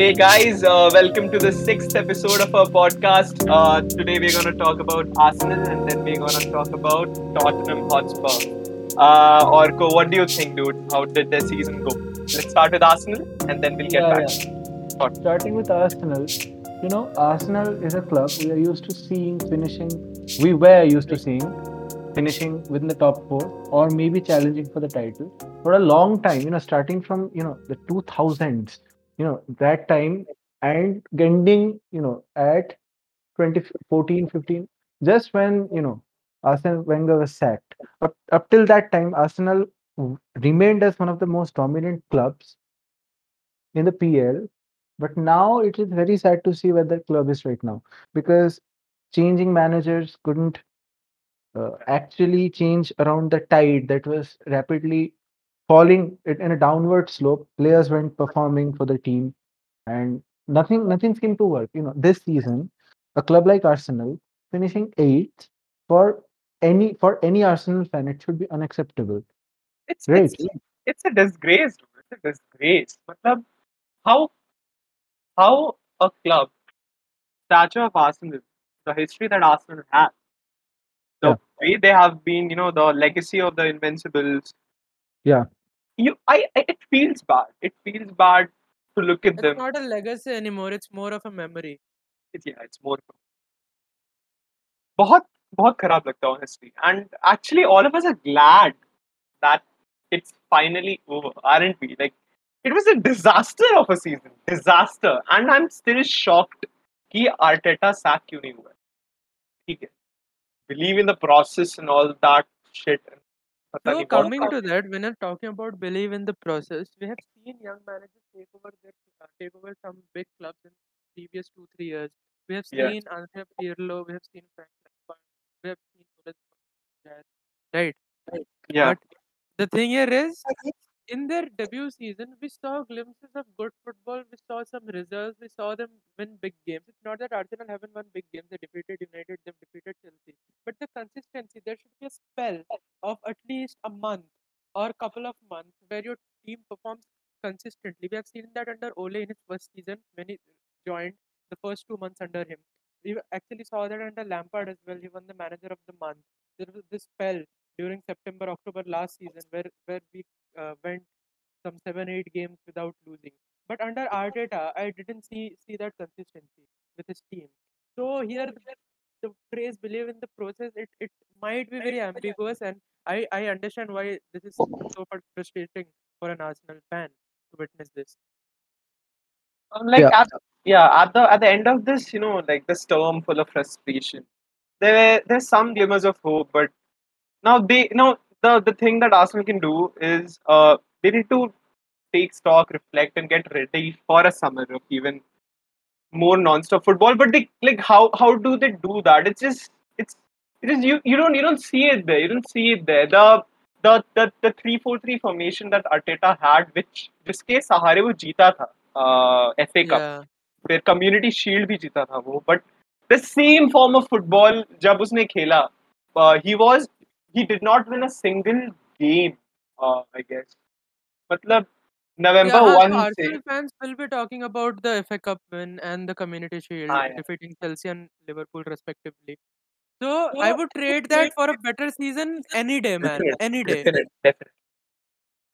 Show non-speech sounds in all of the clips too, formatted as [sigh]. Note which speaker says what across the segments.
Speaker 1: Hey guys, uh, welcome to the sixth episode of our podcast. Uh, today we're going to talk about Arsenal and then we're going to talk about Tottenham Hotspur. Uh, Orko, what do you think, dude? How did their season go? Let's start with Arsenal and then we'll get
Speaker 2: Yeah,
Speaker 1: back.
Speaker 2: yeah. Starting with Arsenal, you know, Arsenal is a club we are used to seeing finishing. We were used to seeing finishing within the top four or maybe challenging for the title for a long time. You know, starting from you know the 2000s, you know that time and ending, you know, at 2014, 15, just when you know Arsene Wenger was sacked. Up up till that time, Arsenal remained as one of the most dominant clubs in the PL. But now it is very sad to see where the club is right now because changing managers couldn't uh, actually change around the tide that was rapidly falling it in a downward slope. Players weren't performing for the team, and nothing nothing seemed to work. You know, this season, a club like Arsenal finishing eighth for any for any Arsenal fan, it should be unacceptable.
Speaker 1: It's,
Speaker 2: Right?
Speaker 1: it's, it's a disgrace. It's a disgrace. Matlab, how, how a club, stature of Arsenal, the history that Arsenal has, the
Speaker 2: Yeah.
Speaker 1: way they have been, you know, the legacy of the Invincibles,
Speaker 2: Yeah
Speaker 1: you I, I it feels bad. It feels bad to look at
Speaker 3: It's
Speaker 1: them.
Speaker 3: not a legacy anymore. It's more of a memory.
Speaker 1: It's, yeah, it's more. बहुत बहुत खराब लगता है honestly. And actually, all of us are glad that it's finally over, aren't we? Like, it was a disaster of a season, disaster. And I'm still shocked कि Arteta sack क्यों नहीं हुआ. ठीक है. Believe in the process and all that shit. पता
Speaker 3: So
Speaker 1: नहीं
Speaker 3: coming
Speaker 1: what-
Speaker 3: to that, when I'm talking about believe in the process, we have seen young managers take over their uh, take over some big clubs in previous two three years. We have
Speaker 1: Yeah.
Speaker 3: seen Andrea Pirlo, we have seen Frank Lampard, we have seen Ole Solskjaer, right?
Speaker 1: Yeah.
Speaker 3: But the thing here is, in their debut season, we saw glimpses of good football. We saw some results. We saw them win big games. It's not that Arsenal haven't won big games. They defeated United. They've defeated Chelsea. But the consistency, there should be a spell of at least a month or couple of months where your team performs consistently. We have seen that under Ole in his first season when he joined the first two months under him. We actually saw that under Lampard as well. He won the manager of the month. There was this spell during September, October last season where where we uh, went some seven, eight games without losing. But under Arteta, I didn't see see that consistency with his team. So here, the, the phrase "believe in the process" it, it might be very ambiguous, and I I understand why this is so frustrating for an Arsenal fan to witness this.
Speaker 1: Um, like
Speaker 2: Yeah.
Speaker 1: at yeah at the at the end of this you know like the storm full of frustration there were there's some glimmers of hope but now they you know the the thing that arsenal can do is uh they need to take stock reflect and get ready for a summer of even more non-stop football but they like how how do they do that it's just it's it is you you don't you don't see it there you don't see it there the the the, the 3-4-3 formation that Arteta had which जिसके सहारे वो जीता था uh, FA Cup
Speaker 3: Yeah.
Speaker 1: फिर community shield भी जीता था वो but the same form of football जब उसने खेला he was he did not win a single game I guess मतलब
Speaker 3: Yeah,
Speaker 1: नवंबर
Speaker 3: huh, so
Speaker 1: 1 से
Speaker 3: Arsenal fans will be talking about the FA Cup win and the Community Shield,
Speaker 1: हाँ, yeah.
Speaker 3: defeating Chelsea and Liverpool respectively. So I would trade that for a better season any day, man.
Speaker 1: Definite,
Speaker 3: Any day.
Speaker 1: definite, definite.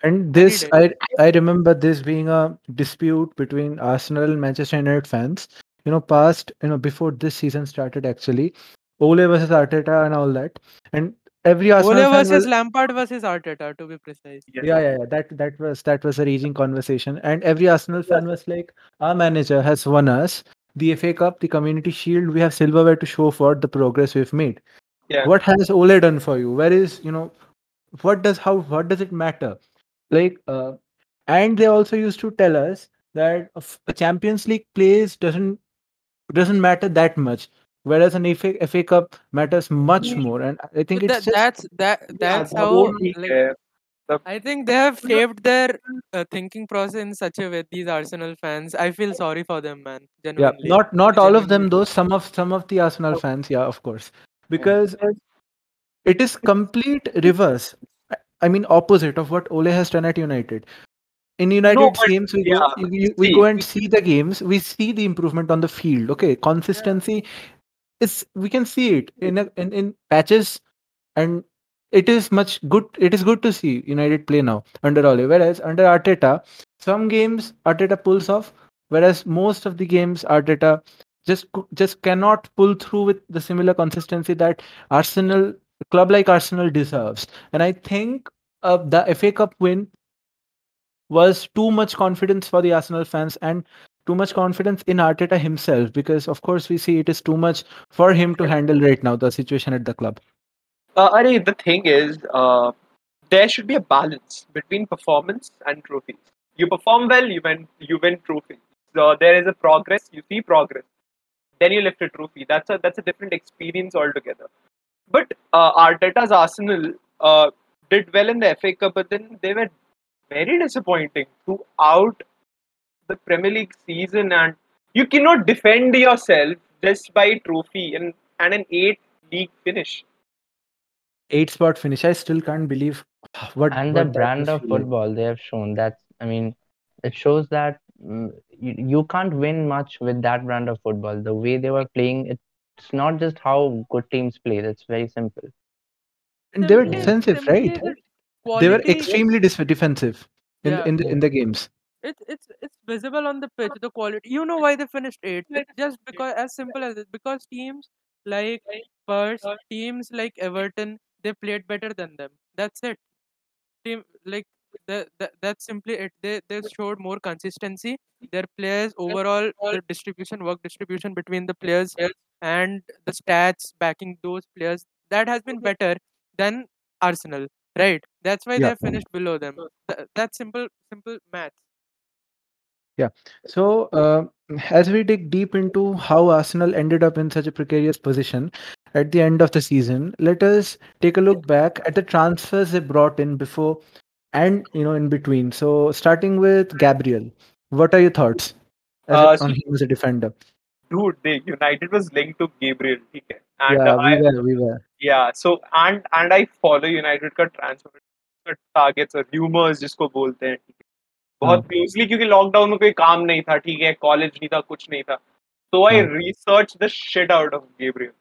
Speaker 2: And this,
Speaker 3: day.
Speaker 2: I I remember this being a dispute between Arsenal and Manchester United fans. You know, past you know before this season started actually, Ole versus Arteta and all that, and every Arsenal
Speaker 3: Ole versus
Speaker 2: will,
Speaker 3: Lampard versus Arteta, to be precise.
Speaker 1: Yeah.
Speaker 2: yeah, yeah, yeah, that that was that was a raging conversation, and every Arsenal fan was like, our manager has won us the FA Cup, the Community Shield. We have silverware to show for the progress we've made.
Speaker 1: Yeah.
Speaker 2: What has Ole done for you? Where is you know, what does how what does it matter? Like, uh, and they also used to tell us that a Champions League place doesn't doesn't matter that much, whereas an FA, FA Cup matters much more. And I think
Speaker 3: So
Speaker 2: it's
Speaker 3: that,
Speaker 2: just
Speaker 3: that's that that's
Speaker 1: the
Speaker 3: how
Speaker 1: whole league
Speaker 3: like think they have shaped their uh, thinking process in such a way. These Arsenal fans, I feel sorry for them, man.
Speaker 2: yeah
Speaker 3: Genuinely.
Speaker 2: not not all of them though some of some of the arsenal fans yeah of course because it is complete reverse I- i mean opposite of what ole has done at united in
Speaker 1: No, but
Speaker 2: games, we
Speaker 1: yeah,
Speaker 2: we, we- we go and see the games. We see the improvement on the field. Okay, consistency is we can see it in a, in in patches, and it is much good. It is good to see United play now under Ole. Whereas under Arteta, some games Arteta pulls off, whereas most of the games Arteta just just cannot pull through with the similar consistency that Arsenal club like Arsenal deserves. And I think uh, the FA Cup win was too much confidence for the Arsenal fans and too much confidence in Arteta himself because of course we see it is too much for him to handle right now the situation at the club.
Speaker 1: uh, Ari, the thing is, uh, there should be a balance between performance and trophies. You perform well, you win, you win trophies. So there is a progress, you see progress. Then you lift a trophy. That's a that's a different experience altogether. But uh, Arteta's Arsenal uh, did well in the FA Cup, but then they were very disappointing throughout the Premier League season, and you cannot defend yourself just by trophy and, and an eight league finish.
Speaker 2: Eight spot finish. I still can't believe what
Speaker 4: and
Speaker 2: what
Speaker 4: the brand of football they have shown that i mean it shows that mm, you, you can't win much with that brand of football the way they were playing it's not just how good teams play that's very simple
Speaker 2: And they were defensive, right?
Speaker 3: the
Speaker 2: They were extremely dis- defensive in
Speaker 3: Yeah.
Speaker 2: in the, in the games.
Speaker 3: It's it's it's visible on the pitch. The [laughs] quality. You know why they finished eighth? It's just because as simple as it. Because teams like Spurs, teams like Everton, they played better than them. That's it. Team like the, the that's simply it. They they showed more consistency. Their players overall, the distribution, work distribution between the players and the stats backing those players that has been better than Arsenal. Right. That's why
Speaker 2: Yeah.
Speaker 3: they finished below them. Th- that's simple simple math.
Speaker 2: So, uh, as we dig deep into how Arsenal ended up in such a precarious position at the end of the season, let us take a look back at the transfers they brought in before and you know in between. So, starting with Gabriel, what are your thoughts as a-
Speaker 1: Uh,
Speaker 2: on
Speaker 1: so-
Speaker 2: him as a defender?
Speaker 1: Dude, they United was linked to Gabriel. Okay? And
Speaker 2: yeah,
Speaker 1: uh,
Speaker 2: we
Speaker 1: I,
Speaker 2: were, we were.
Speaker 1: yeah, so and and I follow United का transfer targets और rumors जिसको बोलते हैं ठीक है बहुत
Speaker 2: हाँ.
Speaker 1: Closely क्योंकि लॉकडाउन में कोई काम नहीं था ठीक है कॉलेज नहीं था कुछ नहीं था
Speaker 2: हाँ.
Speaker 1: of Gabriel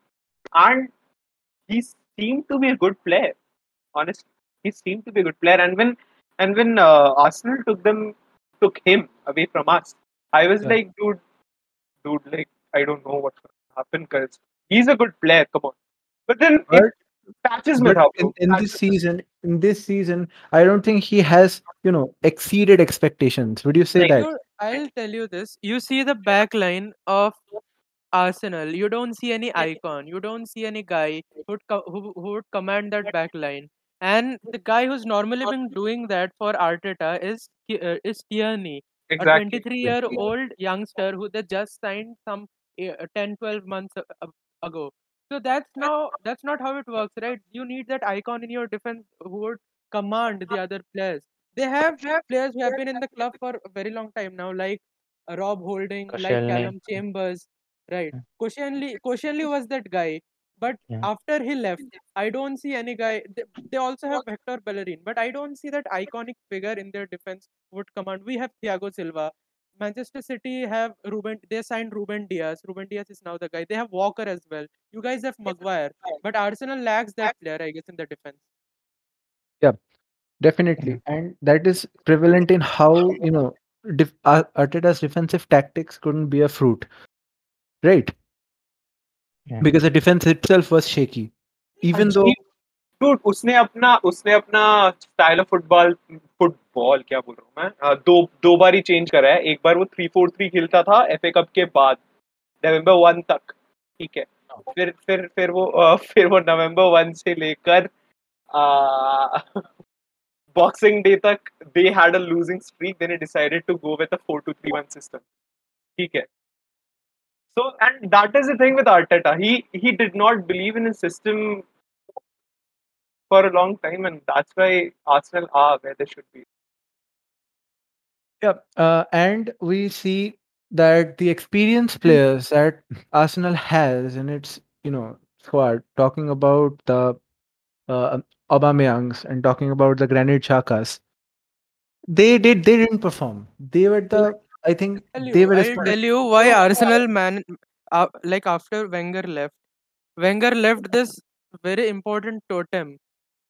Speaker 1: and he seemed to be a good player honestly he seemed to be a good player and when and when uh, Arsenal took them took him away from us I was
Speaker 2: Yeah.
Speaker 1: like dude dude like I don't know what's going to happen because he's a good player come on but then it
Speaker 2: But-
Speaker 1: patches में
Speaker 2: But
Speaker 1: था
Speaker 2: in, in this season, in this season, I don't think he has, you know, exceeded expectations. Would you say
Speaker 1: Like,
Speaker 2: that?
Speaker 3: Dude, I'll tell you this. You see the back line of Arsenal. You don't see any icon. You don't see any guy who'd co- who, who would command that back line. And the guy who's normally been doing that for Arteta is Ki- uh, is Tierney, a 23 year old youngster who they just signed some uh, 10 12 months a- a- ago. So that's now that's not how it works, right? You need that icon in your defense who would command the other players. They have players who have been in the club for a very long time now, like uh, Rob Holding, like Callum Chambers, right?
Speaker 4: Yeah.
Speaker 3: Koscielny, Koscielny was that guy, but
Speaker 4: Yeah.
Speaker 3: after he left, I don't see any guy. They, they also have Hector Bellerin, but I don't see that iconic figure in their defense would command. We have Thiago Silva. Manchester City have Ruben. They signed Ruben Dias. Ruben Dias is now the guy. They have Walker as well. You guys have Maguire, but Arsenal lacks that player, I guess, in the defense.
Speaker 2: Yeah, definitely, and that is prevalent in how you know def- uh, Arteta's defensive tactics couldn't be a fruit, right?
Speaker 4: Yeah.
Speaker 2: Because the defense itself was shaky, even though
Speaker 1: dude उसने अपना उसने अपना style of football football क्या बोल रहा हूँ मैं? दो दो बार ही चेंज करा है। एक बार वो थ्री फोर थ्री खेलता था एफ़ ए कप के बाद नवंबर वन तक ठीक है? फिर फिर फिर वो फिर वो नवंबर वन से लेकर बॉक्सिंग डे तक they had a losing streak then decided to go with a 4-2-3-1 system ठीक है? And that is the thing with Arteta. He he did not believe in his system for a long time, and that's why Arsenal are where they should be.
Speaker 2: yeah, uh, and we see that the experienced players that Arsenal has in its you know squad, talking about the uh, Aubameyangs and talking about the Granit Xhakas, they did they didn't perform. They were the I think
Speaker 3: tell
Speaker 2: they were
Speaker 3: I'll
Speaker 2: responsible.
Speaker 3: tell you why Arsenal man, uh, like after Wenger left, Wenger left this very important totem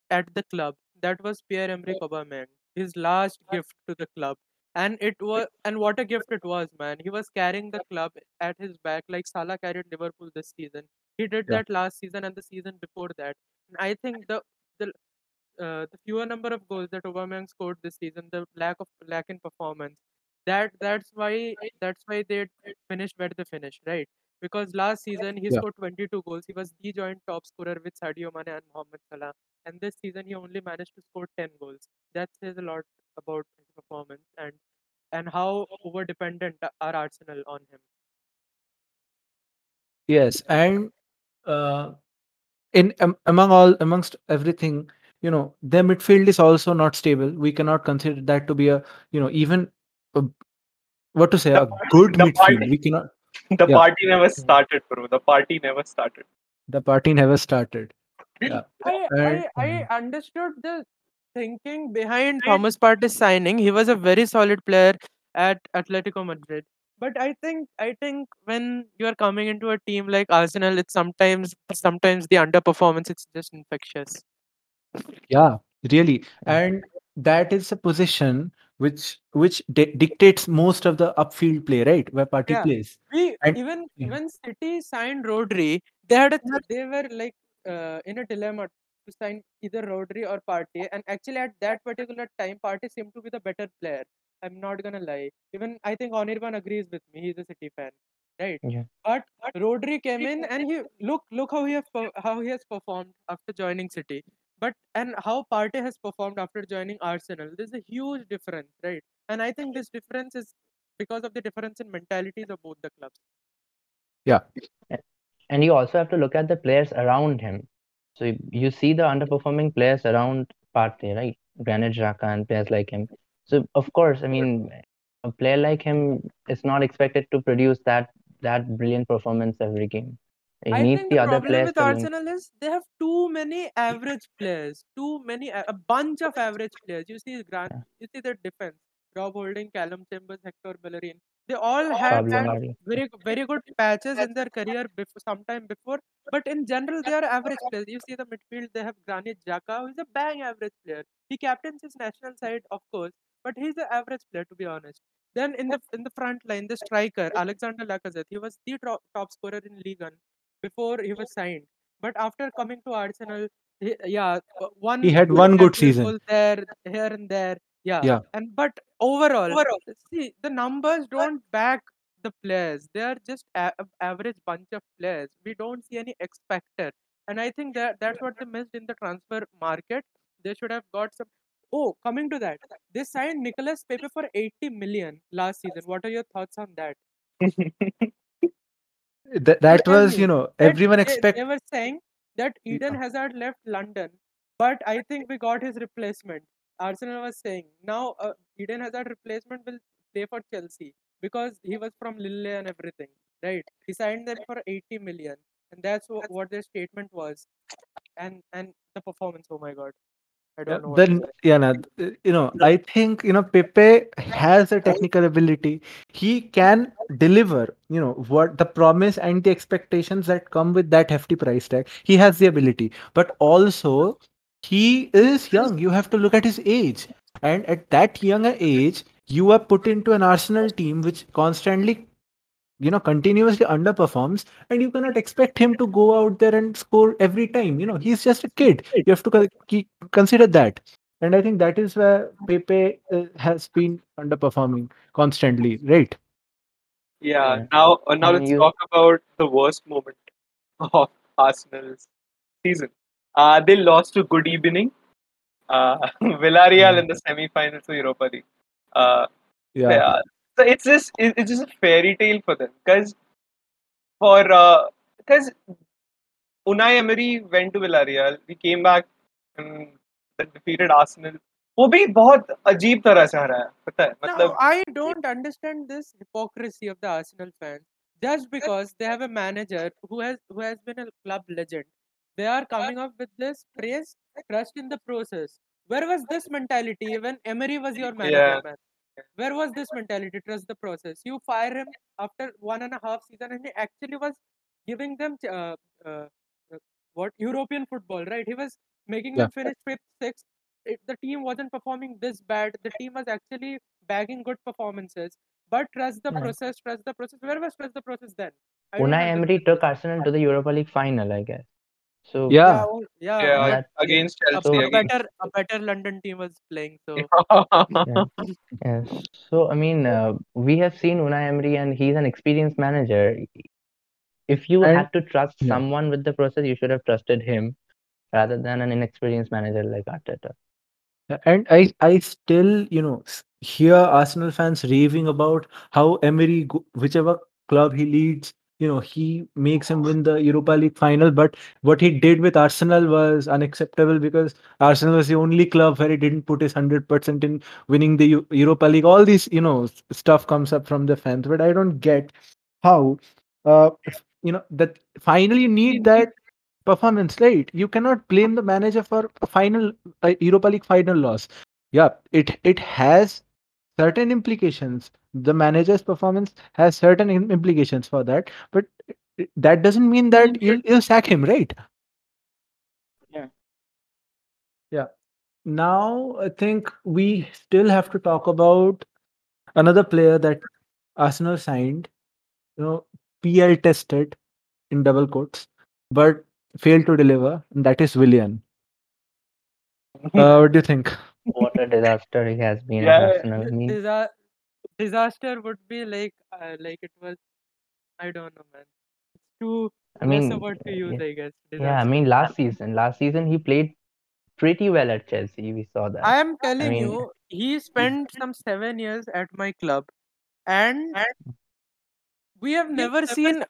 Speaker 3: at the club. That was Pierre-Emerick Aubameyang, his last gift to the club. And it was, and what a gift it was, man. He was carrying the club at his back like Salah carried Liverpool this season. He did
Speaker 2: Yeah.
Speaker 3: that last season and the season before that. And I think the the uh, the fewer number of goals that Aubameyang scored this season, the lack of lack in performance, that that's why that's why they finished where they finished, right? Because last season he
Speaker 2: Yeah.
Speaker 3: scored 22 goals. He was the joint top scorer with Sadio Mane and Mohamed Salah. And this season he only managed to score 10 goals. That says a lot about his performance and and how over dependent are Arsenal on him.
Speaker 2: Yes, and uh, in um, among all amongst everything, you know, their midfield is also not stable. We cannot consider that to be a you know even a, what to say
Speaker 1: The
Speaker 2: a
Speaker 1: party-
Speaker 2: good midfield.
Speaker 1: party-
Speaker 2: We cannot. [laughs]
Speaker 1: The
Speaker 2: Yeah.
Speaker 1: party never hmm. started, bro. The party never started.
Speaker 2: The party never started. Yeah.
Speaker 3: I, I, I hmm. understood the thinking behind hmm. Thomas Partey's signing. He was a very solid player at Atletico Madrid. But I think I think when you are coming into a team like Arsenal, it's sometimes sometimes the underperformance it's just infectious.
Speaker 2: Yeah, really, and that is a position which which di- dictates most of the upfield play, right? Where Partey
Speaker 3: Yeah.
Speaker 2: plays.
Speaker 3: We
Speaker 2: And-
Speaker 3: even
Speaker 2: Yeah.
Speaker 3: when City signed Rodri, they had a they were like uh, in a dilemma to sign either Rodri or Partey. and actually at that particular time, Partey seemed to be the better player. I'm not gonna lie. Even I think Anirban agrees with me. He's a City fan, right?
Speaker 4: Yeah.
Speaker 3: But Rodri came in and he look look how he has how he has performed after joining City. But and how Partey has performed after joining Arsenal. There's a huge difference, right? And I think this difference is because of the difference in mentalities of both the clubs.
Speaker 4: Yeah, and you also have to look at the players around him. So you, you see the underperforming players around Partey, right? Granit Xhaka and players like him. So of course, I mean, a player like him is not expected to produce that that brilliant performance every game.
Speaker 3: I think
Speaker 4: the
Speaker 3: the problem with. Arsenal is they have too many average players, too many a bunch of average players. You see, Grant,
Speaker 4: Yeah.
Speaker 3: you see their defense: Rob Holding, Callum Chambers, Hector Bellerin. They all had, very very good patches in their career before, sometime before. But in general, they are average players. You see the midfield; they have Granit Xhaka, who is a bang average player. He captains his national side, of course, but he's an average player to be honest. Then in the in the front line, the striker Alexander Lacazette, he was the top, top scorer in Ligue 1 before he was signed. But after coming to Arsenal, he, yeah, one
Speaker 2: He had one good
Speaker 3: Champions
Speaker 2: season.
Speaker 3: there, here and there, yeah.
Speaker 2: Yeah.
Speaker 3: And but overall, overall, see the numbers don't back the players. They are just a- a- average bunch of players. We don't see any X factor, and I think that that's what they missed in the transfer market. They should have got some. Oh, coming to that, they signed Nicolas Pepe for 80 million last season. What are your thoughts on that? [laughs]
Speaker 2: That that
Speaker 3: tell
Speaker 2: was
Speaker 3: me,
Speaker 2: you know everyone
Speaker 3: they,
Speaker 2: expect.
Speaker 3: they were saying that Eden Hazard left London, but I think we got his replacement. Arsenal was saying now uh, Eden Hazard replacement will play for Chelsea because he was from Lille and everything, right? He signed them for 80 million, and that's what, what their statement was. And and the performance, oh my god, I don't know.
Speaker 2: Then yeah, nah, you know, I think you know Pepe has a technical ability. He can deliver. You know what the promise and the expectations that come with that hefty price tag. He has the ability, but also he is young. You have to look at his age, and at that younger age, you are put into an Arsenal team which constantly you know continuously underperforms and you cannot expect him to go out there and score every time you know he's just a kid you have to consider that and i think that is where pepe uh, has been underperforming constantly right
Speaker 1: Yeah.
Speaker 4: Yeah.
Speaker 1: Now, uh, now
Speaker 4: I mean,
Speaker 1: let's
Speaker 4: you-
Speaker 1: talk about the worst moment [laughs] of Arsenal's season. Uh, they lost to Good Evening, uh, [laughs] Villarreal
Speaker 4: Yeah.
Speaker 1: in the semi-finals of Europa League. Uh,
Speaker 2: yeah They,
Speaker 1: yeah. So it's just it- it's just a fairy tale for them because for because Unai Emery went to Villarreal, we came back and then defeated Arsenal. वो भी बहुत अजीब तरह से हरा है पता है
Speaker 3: Now,
Speaker 1: मतलब
Speaker 3: I don't understand this hypocrisy of the Arsenal fans. Just because they have a manager who has who has been a club legend, they are coming up with this praise, trust in the process. Where was this mentality when Emery was your manager,
Speaker 1: Yeah.
Speaker 3: man? where was this mentality? Trust the process. You fire him after one and a half season, and he actually was giving them uh, uh, uh, what European football, right? He was making them finish fifth, sixth. It, the team wasn't performing this bad. The team was actually bagging good performances. But trust the
Speaker 4: Yeah.
Speaker 3: process. Trust the process. Where was trust the process then? I
Speaker 4: Unai Emery took Arsenal to the Europa League final, I guess. So
Speaker 3: Yeah,
Speaker 2: Yeah.
Speaker 3: well, yeah.
Speaker 1: Yeah,
Speaker 4: that-
Speaker 1: against
Speaker 3: a,
Speaker 1: Chelsea.
Speaker 3: a better a better London team was playing. So [laughs]
Speaker 4: Yes. So, I mean, uh, we have seen Unai Emery and he's an experienced manager. If you
Speaker 2: And-
Speaker 4: had to trust
Speaker 2: yeah.
Speaker 4: someone with the process, you should have trusted him rather than an inexperienced manager like Arteta.
Speaker 2: And I, I still, you know, hear Arsenal fans raving about how Emery, whichever club he leads, you know, he makes him win the Europa League final. But what he did with Arsenal was unacceptable because Arsenal was the only club where he didn't put his 100% in winning the Eu- Europa League. All these, you know, stuff comes up from the fans. But I don't get how, uh, you know, that finally you need that performance, right? You cannot blame the manager for a final a Europa League final loss. Yeah, it it has certain implications. The manager's performance has certain implications for that, but that doesn't mean that you'll, you'll sack him, right?
Speaker 4: Yeah.
Speaker 2: Yeah. Now I think we still have to talk about another player that Arsenal signed, you know, PL tested in double quotes, but failed to deliver, and that is Willian. Uh, what do you think?
Speaker 4: What a disaster he has been
Speaker 1: Yeah,
Speaker 4: at Arsenal. Mean,
Speaker 3: disa- disaster would be like uh, like it was. I don't know, man. It's too
Speaker 4: I
Speaker 3: less
Speaker 4: mean,
Speaker 3: a word to use,
Speaker 4: yeah,
Speaker 3: I guess.
Speaker 4: yeah, I mean, last season, last season he played pretty well at Chelsea. We saw that.
Speaker 3: I am telling
Speaker 4: mean-
Speaker 3: you, he spent some seven years at my club, and we have never seen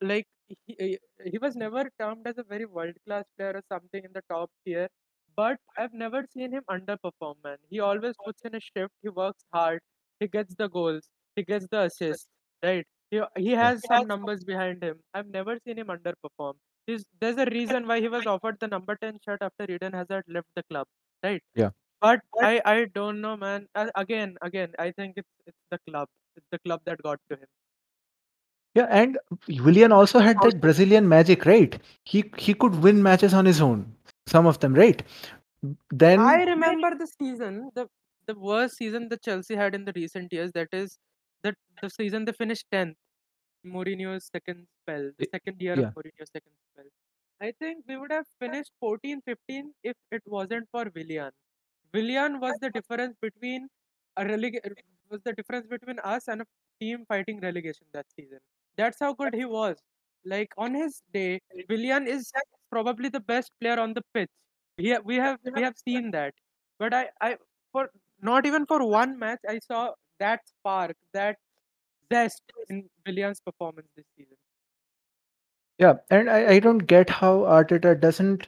Speaker 3: like he, he was never termed as a very world class player or something in the top tier. But I've never seen him underperform, man. He always puts in a shift. He works hard. He gets the goals. He gets the assists. Right. He, he has some numbers behind him. I've never seen him underperform. He's, there's a reason why he was offered the number 10 shirt after Eden Hazard left the club. Right.
Speaker 2: Yeah.
Speaker 3: But I, I don't know, man. Again, again, I think it's it's the club. It's the club that got to him.
Speaker 2: Yeah, and Willian also had that Brazilian magic, right? He he could win matches on his own. Some of them, right? Then
Speaker 3: I remember the season, the the worst season that Chelsea had in the recent years. That is the the season they finished tenth. Mourinho's second spell, the second year
Speaker 2: yeah.
Speaker 3: of Mourinho's second spell. I think we would have finished 14 15 if it wasn't for Willian. Willian was the difference between a releg- was the difference between us and a team fighting relegation that season. That's how good he was. Like on his day, Willian is probably the best player on the pitch. We have, we have we have seen that. But I, I for not even for one match I saw that spark, that zest in Willian's performance this season.
Speaker 2: yeah, and I, I don't get how Arteta doesn't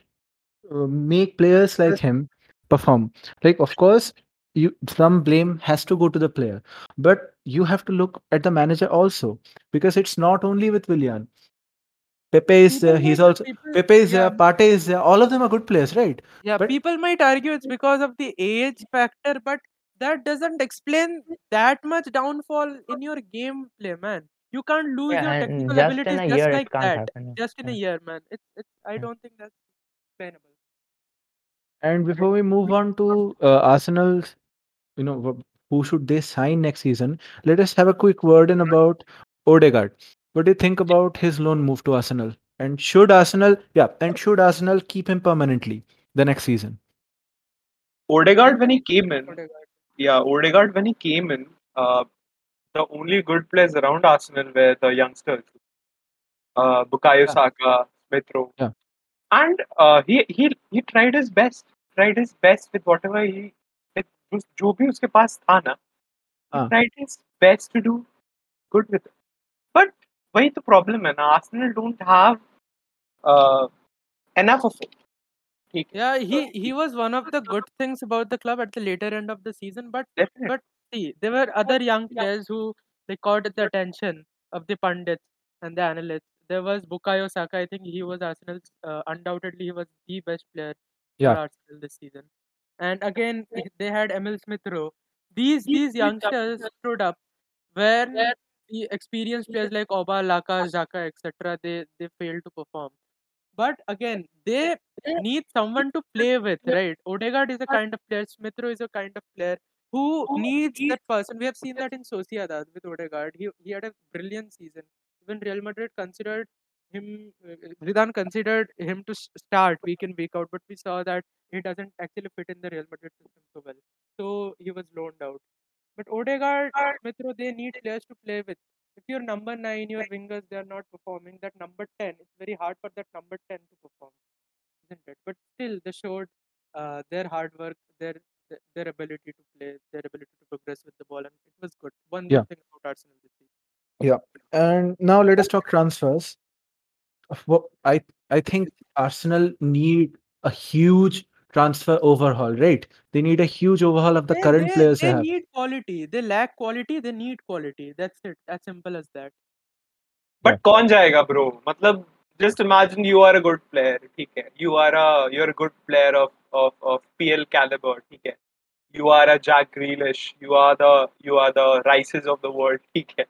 Speaker 2: uh, make players like him perform. Like, of course, you some blame has to go to the player, but you have to look at the manager also because it's not only with Willian. Pepe is
Speaker 3: People
Speaker 2: there. He's also
Speaker 3: people-
Speaker 2: Pepe is
Speaker 3: yeah,
Speaker 2: there. Pate is there. All of them are good players, right?
Speaker 3: Yeah,
Speaker 2: But-
Speaker 3: people might argue it's because of the age factor, but that doesn't explain that much downfall in your gameplay, man. You can't lose
Speaker 4: Yeah,
Speaker 3: your technical
Speaker 4: just
Speaker 3: abilities just
Speaker 4: year
Speaker 3: like that,
Speaker 4: happen. yeah.
Speaker 3: just in a year, man. It's, it's. I don't think that's explainable.
Speaker 2: And before we move on to uh, Arsenal, you know, who should they sign next season? Let us have a quick word in about Odegaard. What do you think about his loan move to Arsenal? And should Arsenal, yeah, and should Arsenal keep him permanently the next season?
Speaker 1: Odegaard when he came in,
Speaker 3: Odegaard.
Speaker 1: yeah, Odegaard when he came in, uh, the only good players around Arsenal were the youngsters, uh, Bukayo
Speaker 2: Yeah.
Speaker 1: Saka, Smith Rowe,
Speaker 2: Yeah.
Speaker 1: and uh, he he he tried his best, tried his best with whatever he with उस- जो भी उसके पास था ना, he
Speaker 2: हाँ.
Speaker 1: tried his best to do good with it. But वही तो problem है ना, Arsenal don't have uh, enough of it. ठीक है,
Speaker 3: Yeah, he he was one of the good things about the club at the later end of the season, but
Speaker 1: definitely.
Speaker 3: but see, there were other young players who they caught the attention of the pundits and the analysts. There was Bukayo Saka. I think he was Arsenal's uh, undoubtedly he was the best player
Speaker 2: Yeah.
Speaker 3: for Arsenal this season. and again they had Emil Smith Rowe. These these youngsters stood [laughs] up when the experienced players like Oba, Laka, Zaka, etc. They they failed to perform. But again, they need someone to play [laughs] with, right? Odegaard is a kind of player. Smith Rowe is a kind of player who needs that person. We have seen that in Sociedad with Odegaard. He he had a brilliant season. Even Real Madrid considered him. Uh, Zidane considered him to start week in week out, but we saw that he doesn't actually fit in the Real Madrid system so well. So he was loaned out. But Odegaard, Smith Rowe, they need players to play with. If your number nine, your wingers, they are not performing. That number ten, it's very hard for that number ten to perform, isn't it? But still, they showed uh, their hard work, their their ability to play, their ability to progress with the ball, and it was good. One
Speaker 2: Yeah.
Speaker 3: thing about Arsenal this season.
Speaker 2: Yeah, and now let us talk transfers. Of what I I think Arsenal need a huge transfer overhaul, right? They need a huge overhaul of the
Speaker 3: They,
Speaker 2: current
Speaker 3: they,
Speaker 2: players they
Speaker 3: they
Speaker 2: have.
Speaker 3: need quality. They lack quality. They need quality. That's it. As simple as that.
Speaker 1: But कौन जाएगा bro? मतलब just imagine you are a good player, ठीक है? You are a you're a good player of of of PL caliber, ठीक है? You are a Jack Grealish. You are the you are the Rices of the world, ठीक है?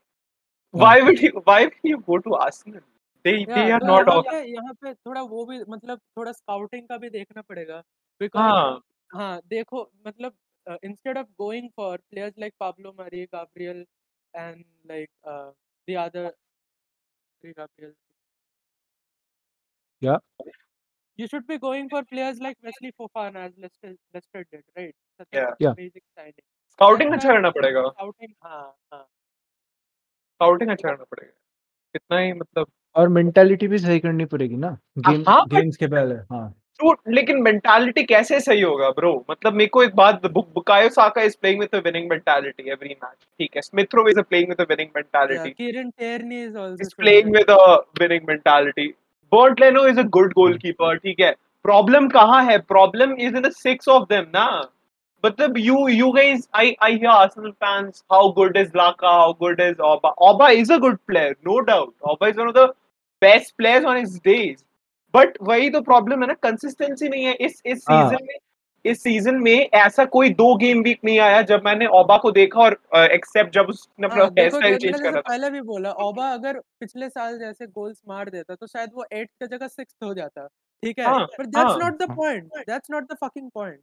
Speaker 1: Why would you why would you go to Arsenal? They they
Speaker 3: Yeah,
Speaker 1: are
Speaker 3: तो
Speaker 1: not
Speaker 3: यहाँ
Speaker 1: of
Speaker 3: पे यहाँ पे थोड़ा वो भी मतलब थोड़ा स्काउटिंग का भी देखना पड़ेगा
Speaker 1: हाँ।,
Speaker 3: हाँ। देखो मतलब instead of going for players like Pablo Mari Gabriel and like the other three
Speaker 2: Gabriel या
Speaker 3: you should be going for players like Wesley Fofana as Leicester did right
Speaker 2: या
Speaker 3: बेसिक साइनिंग
Speaker 1: स्काउटिंग अच्छा करना पड़ेगा।
Speaker 3: Scouting हाँ हाँ।
Speaker 1: Scouting अच्छा करना पड़ेगा। कितना ही मतलब
Speaker 2: और मेंटालिटी भी सही करनी पड़ेगी ना।
Speaker 1: हाँ, गेम
Speaker 2: गेम्स हाँ, के पहले हाँ।
Speaker 1: लेकिन मेंटालिटी कैसे सही होगा ब्रो मतलब मेरे को एक बात Bukayo Saka is playing with a winning mentality every match ठीक है Smith Rowe is a playing with a
Speaker 3: winning
Speaker 1: mentality
Speaker 3: Kieran Tierney is also
Speaker 1: is playing with a winning mentality Bernd Leno is a good goalkeeper ठीक है. Problem कहाँ है? Problem is in the six of them ना? मतलब you you guys I I hear Arsenal fans how good is Laca how good is Auba Auba is a good player no doubt Auba is one of the best players on his days But वही तो problem है ना consistency नहीं है इस इस
Speaker 2: हाँ.
Speaker 1: season में इस सीज़न में ऐसा कोई दो गेम वीक नहीं आया जब मैंने ओबा को देखा और एक्सेप्ट जब उसने अपना
Speaker 3: हाँ
Speaker 1: हेयर स्टाइल चेंज करा था
Speaker 3: पहले भी बोला ओबा अगर पिछले साल जैसे गोल्स मार देता तो शायद वो एट की जगह सिक्स हो जाता ठीक है
Speaker 1: हाँ,
Speaker 3: पर दैट्स
Speaker 1: हाँ।
Speaker 3: Not the point that's not the fucking point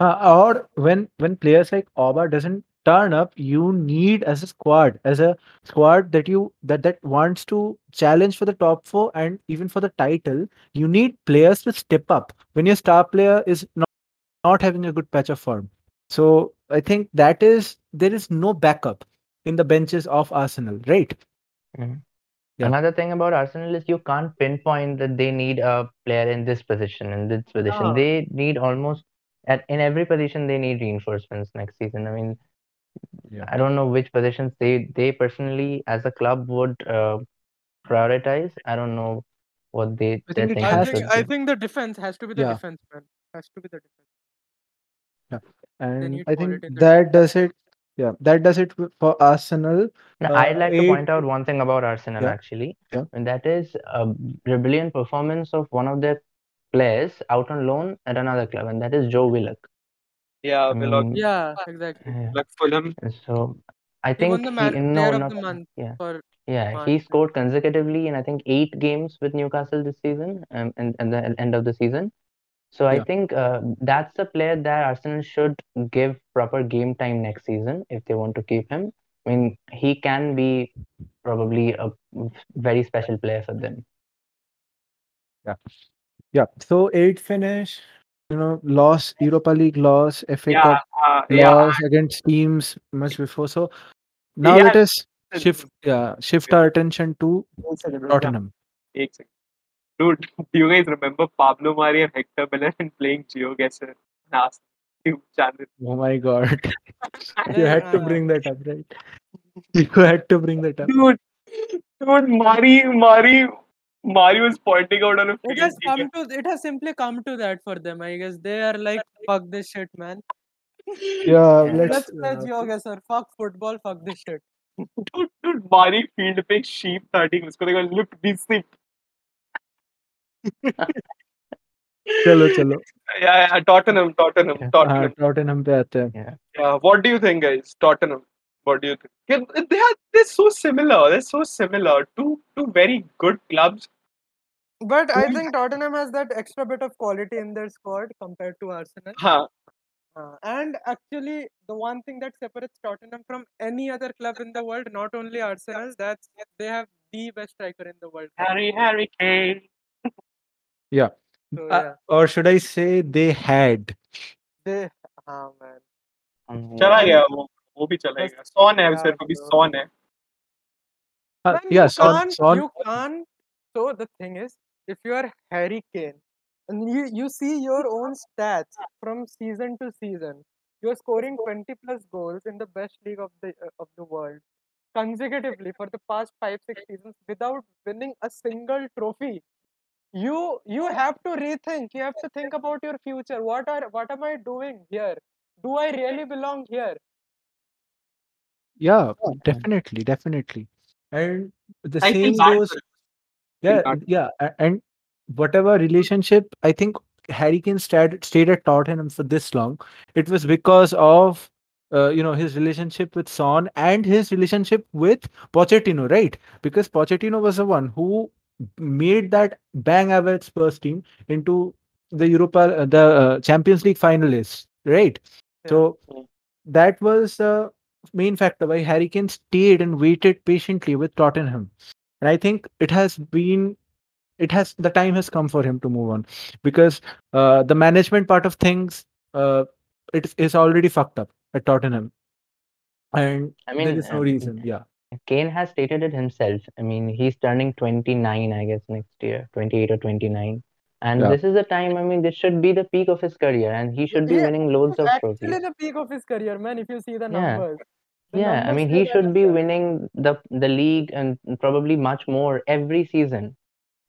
Speaker 2: हाँ और when when players like Oba doesn't turn up, you need as a squad, as a squad that you that that wants to challenge for the top four and even for the title, you need players to step up when your star player is not, not having a good patch of form. So I think that is there is no backup in the benches of Arsenal, right?
Speaker 4: Mhm.
Speaker 2: Yeah.
Speaker 4: Another thing about Arsenal is you can't pinpoint that they need a player in this position, in this position. They need almost at in every position they need reinforcements next season. I mean,
Speaker 2: Yeah.
Speaker 4: I don't know which positions they they personally as a club would uh, prioritize. I don't know what they
Speaker 2: I
Speaker 4: their
Speaker 2: think
Speaker 4: thinking
Speaker 3: I
Speaker 2: has
Speaker 3: think I think the defense has to be the
Speaker 2: Yeah.
Speaker 3: defense man has to be the defense
Speaker 2: Yeah,
Speaker 3: And
Speaker 2: I think
Speaker 3: in the
Speaker 2: that does it. Yeah, that does it for Arsenal.
Speaker 4: Now,
Speaker 2: Uh,
Speaker 4: I'd like to point out one thing about Arsenal
Speaker 2: Yeah.
Speaker 4: actually,
Speaker 2: Yeah.
Speaker 4: and that is a brilliant performance of one of their players out on loan at another club, and that is Joe Willock.
Speaker 1: Yeah
Speaker 4: I
Speaker 1: Willock
Speaker 4: mean,
Speaker 3: yeah [laughs] exactly
Speaker 4: yeah.
Speaker 1: like Fulham
Speaker 4: So I
Speaker 3: he
Speaker 4: think
Speaker 3: won the
Speaker 4: he no
Speaker 3: of
Speaker 4: not
Speaker 3: the month
Speaker 4: yeah
Speaker 3: for
Speaker 4: yeah
Speaker 3: March,
Speaker 4: he scored consecutively in I think eight games with Newcastle this season um, and and the end of the season. So I think uh, that's the player that Arsenal should give proper game time next season if they want to keep him. I mean he can be probably a very special player for them.
Speaker 2: Yeah, yeah. So eight finish, you know, loss Europa League loss, FA
Speaker 1: yeah
Speaker 2: Cup
Speaker 1: uh, yeah
Speaker 2: loss against teams much before. So now
Speaker 1: Yeah.
Speaker 2: let us shift [laughs] yeah, shift our attention to
Speaker 1: One second, one second.
Speaker 2: Tottenham.
Speaker 1: एक. Dude, [laughs] do you guys remember Pablo Mari and Hector Bellerin [laughs] playing GeoGuessr? Last YouTube channel.
Speaker 2: Oh my god. you
Speaker 3: Yeah,
Speaker 2: had to bring that up, right? You had to bring that up.
Speaker 1: Dude, dude, Mari, Mari, Mario is pointing out on a
Speaker 3: It has come to it has simply come to that for them. I guess they are like fuck this shit, man.
Speaker 2: Yeah, let's
Speaker 3: let's, play
Speaker 2: uh,
Speaker 3: yoga sir. Fuck football, fuck this shit.
Speaker 1: dude, dude, Mari field पे sheep sheep thirty उसको देखो
Speaker 2: look this
Speaker 1: चलो चलो या या
Speaker 4: Tottenham
Speaker 2: Tottenham
Speaker 1: Tottenham
Speaker 2: Tottenham पे आते हैं
Speaker 1: what do you think guys Tottenham What do you think? Yeah, They are they're so similar. They're so similar. Two two very good clubs.
Speaker 3: But I
Speaker 1: Who-
Speaker 3: think Tottenham has that extra bit of quality in their squad compared to Arsenal.
Speaker 1: Huh.
Speaker 3: Uh, and actually, the one thing that separates Tottenham from any other club in the world, not only Arsenal, that's they have the best striker in the world.
Speaker 1: Harry Harry Kane.
Speaker 2: Yeah.
Speaker 3: So
Speaker 2: Uh,
Speaker 3: yeah,
Speaker 2: or should I say they had?
Speaker 3: they, ah man,
Speaker 4: Um,
Speaker 1: चला
Speaker 4: yeah.
Speaker 1: गया वो वो भी चला
Speaker 3: Best-
Speaker 1: गया sworn है
Speaker 3: yeah,
Speaker 1: सिर्फ अभी
Speaker 3: bro.
Speaker 1: सॉन है
Speaker 2: Uh,
Speaker 3: Man,
Speaker 2: yeah,
Speaker 3: you
Speaker 2: Son,
Speaker 3: can't,
Speaker 2: Son.
Speaker 3: you can't. So the thing is, if you are Harry Kane and you, you see your own stats from season to season, you're scoring 20 plus goals in the best league of the uh, of the world consecutively for the past five six seasons without winning a single trophy. You you have to rethink. You have to think about your future. What are what am I doing here? Do I really belong here?
Speaker 2: Yeah, definitely, definitely. And the
Speaker 1: I
Speaker 2: same goes. Yeah, yeah, a- and whatever relationship I think Harry Kane stayed stayed at Tottenham for this long, it was because of uh, you know his relationship with Son and his relationship with Pochettino, right? Because Pochettino was the one who made that bang average Spurs team into the Europa, uh, the uh, Champions League finalists, right? So that was the main factor why Harry Kane stayed and waited patiently with Tottenham. And I think it has been, it has the time has come for him to move on because uh, the management part of things, uh, it is already fucked up at Tottenham, and
Speaker 4: I mean, there
Speaker 2: is no reason. Yeah,
Speaker 4: Kane has stated it himself. I mean, he's turning 29, I guess, next year, 28 or 29. And
Speaker 2: Yeah.
Speaker 4: this is the time, I mean, this should be the peak of his career, and he should be
Speaker 3: Yeah,
Speaker 4: winning loads of trophies.
Speaker 3: Actually,
Speaker 4: trophies.
Speaker 3: the peak of his career, man. If you see the numbers. The
Speaker 4: Yeah, I mean, he should be winning the the league and probably much more every season,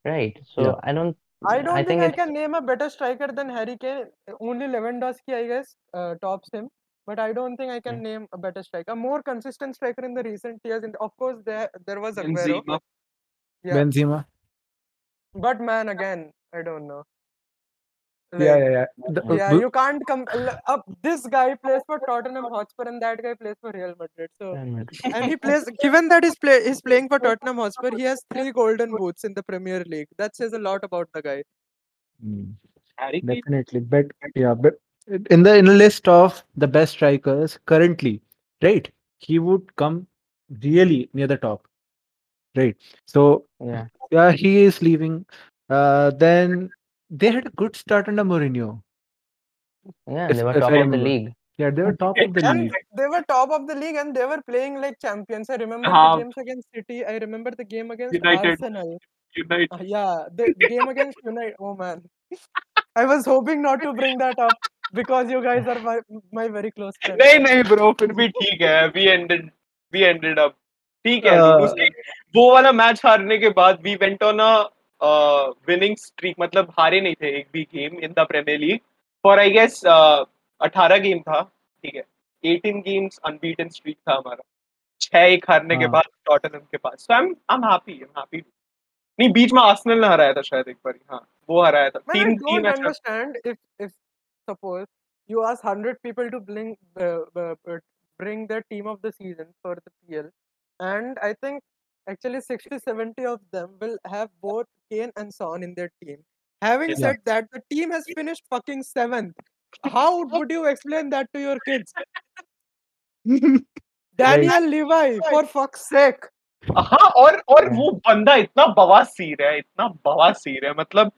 Speaker 4: right? So
Speaker 2: Yeah.
Speaker 4: I don't,
Speaker 3: I don't
Speaker 4: I
Speaker 3: think
Speaker 4: think
Speaker 3: I can name a better striker than Harry Kane. Only Lewandowski, I guess, uh, tops him. But I don't think I can name a better striker. A more consistent striker in the recent years. And of course, there there was Aguero.
Speaker 1: Benzema.
Speaker 3: Yeah.
Speaker 2: Benzema.
Speaker 3: But man, again, I don't know.
Speaker 2: Yeah, yeah, yeah. The- uh,
Speaker 3: yeah,
Speaker 2: w-
Speaker 3: you can't come. Up, this guy plays for Tottenham Hotspur, and that guy plays for Real Madrid. So, and he plays. Given that he's play, he's playing for Tottenham Hotspur, he has three golden boots in the Premier League. That says a lot about the guy.
Speaker 2: Mm.
Speaker 1: Harry
Speaker 2: Definitely, but yeah, but in the in the list of the best strikers currently, right? He would come really near the top, right? So
Speaker 4: Yeah,
Speaker 2: yeah, he is leaving. Uh, then they had a good start under Mourinho.
Speaker 4: yeah,
Speaker 2: If-
Speaker 4: they were
Speaker 2: if
Speaker 4: top
Speaker 2: I
Speaker 4: of the
Speaker 2: remember.
Speaker 4: league.
Speaker 2: Yeah, they were [laughs] top of the
Speaker 3: And
Speaker 2: league.
Speaker 3: they were top of the league, and they were playing like champions. I remember
Speaker 1: Uh-huh.
Speaker 3: the games against City. I remember the game against
Speaker 1: United.
Speaker 3: Arsenal.
Speaker 1: United.
Speaker 3: Uh, yeah, the game against United. Oh man, [laughs] I was hoping not to bring that up because you guys are my, my very close friends.
Speaker 1: नहीं नहीं bro फिर भी ठीक है we ended we ended up ठीक है
Speaker 2: Uh,
Speaker 1: उसके वो वाला मैच हारने के बाद we went on a winning streak मतलब हारे नहीं थे एक भी game in the Premier League for I guess 18 game था ठीक है। 18 गेम्स अनबीटन स्ट्रीक था हमारा। छह एक हारने के
Speaker 2: हाँ।
Speaker 1: बाद टॉटनहम के पास। So I am I am happy I am happy नहीं बीच में आर्सेनल ने हराया था शायद एक बार हाँ वो हराया था। तीन तीन match
Speaker 3: understand if if suppose you ask hundred people to bring uh, uh, uh, bring their team of the season for the PL, and I think actually 60 70 of them will have both Kane and Son in their team. Having
Speaker 1: yeah.
Speaker 3: said that, the team has finished fucking seventh. How would you explain that to your kids? [laughs] Daniel Levy, for fuck's sake.
Speaker 1: हाँ और और वो बंदा इतना बवासीर है इतना बवासीर है मतलब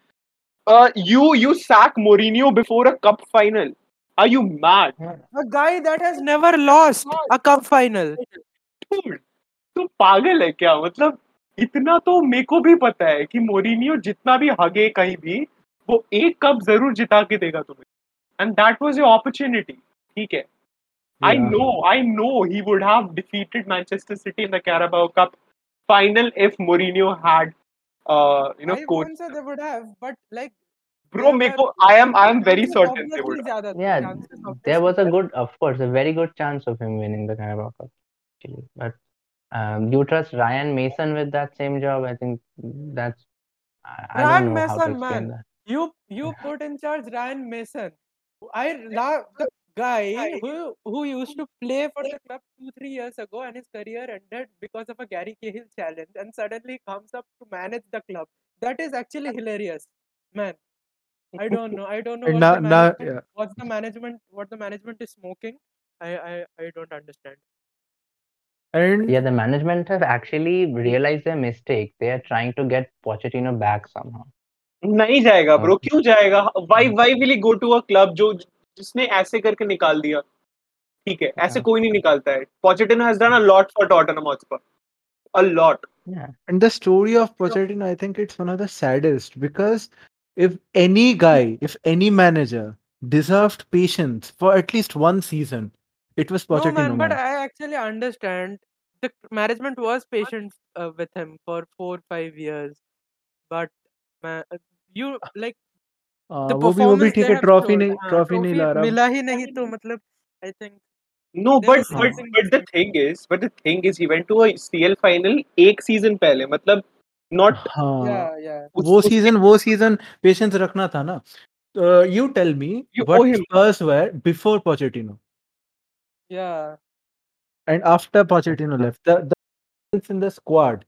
Speaker 1: you you sack Mourinho before a cup final are you mad
Speaker 3: a guy that has never lost a cup final
Speaker 1: तू पागल है क्या मतलब इतना तो मेरे को भी पता है कि मोरिनियो जितना भी हगे कहीं भी वो एक कप ज़रूर जिता के देगा तुम्हें and that was your opportunity ठीक है I
Speaker 2: Yeah.
Speaker 1: know, I know he would have defeated Manchester City in the Carabao Cup final if Mourinho had, uh, you know,
Speaker 3: I
Speaker 1: coached.
Speaker 3: say they would have, but like
Speaker 1: Bro, meko, I am, I am very certain they would. have.
Speaker 4: Yeah, there was a good, of course, a very good chance of him winning the Carabao Cup. Actually, but um, you trust Ryan Mason with that same job? I think that's I, I
Speaker 3: Ryan
Speaker 4: don't know how to
Speaker 3: Mason, man.
Speaker 4: that.
Speaker 3: You [laughs] you put in charge Ryan Mason. I love the guy who who used to play for the club two three years ago, and his career ended because of a Gary Cahill challenge, and suddenly comes up to manage the club. That is actually hilarious, man. I don't know. I don't know what
Speaker 2: now,
Speaker 3: the
Speaker 2: now,
Speaker 3: management,
Speaker 2: yeah.
Speaker 3: what's the management, what the management is smoking. I I, I don't understand.
Speaker 2: And
Speaker 4: Yeah, the management have actually realized their mistake. They are trying to get Pochettino back somehow.
Speaker 1: नहीं जाएगा bro
Speaker 4: Okay.
Speaker 1: क्यों जाएगा Y
Speaker 4: hmm.
Speaker 1: Y will go to a club जो जिसने ऐसे करके निकाल दिया ठीक है ऐसे
Speaker 4: हाँ।
Speaker 1: कोई नहीं निकालता है Pochettino has done a lot for Tottenham Hotspur a lot
Speaker 4: Yeah.
Speaker 2: And the story of Pochettino, I think it's one of the saddest because if any guy, if any manager deserved patience for at least one season, it was
Speaker 3: No
Speaker 2: Pochettino.
Speaker 3: man, but
Speaker 2: man.
Speaker 3: I actually understand the management was patient uh, with him for four five years, but man, uh, you like
Speaker 2: हाँ,
Speaker 3: the
Speaker 2: वो भी वो भी
Speaker 3: performance
Speaker 2: ठीक
Speaker 3: they
Speaker 2: है
Speaker 3: have
Speaker 2: trophy
Speaker 3: showed.
Speaker 2: नहीं
Speaker 3: हाँ,
Speaker 2: trophy नहीं
Speaker 3: trophy
Speaker 2: ला रहा
Speaker 3: मिला ही नहीं तो मतलब I think
Speaker 1: no
Speaker 3: there
Speaker 1: but
Speaker 3: was
Speaker 1: but
Speaker 3: something
Speaker 1: but the
Speaker 3: missing.
Speaker 1: Thing is but the thing is he went to a CL final एक सीज़न पहले मतलब नॉट
Speaker 2: हाँ
Speaker 3: Yeah, yeah.
Speaker 2: वो सीज़न वो सीज़न पेशेंस रखना था ना you tell me
Speaker 1: You owe
Speaker 2: what
Speaker 1: him.
Speaker 2: Spurs were before Pochettino
Speaker 3: Yeah.
Speaker 2: and after Pochettino left the the in the squad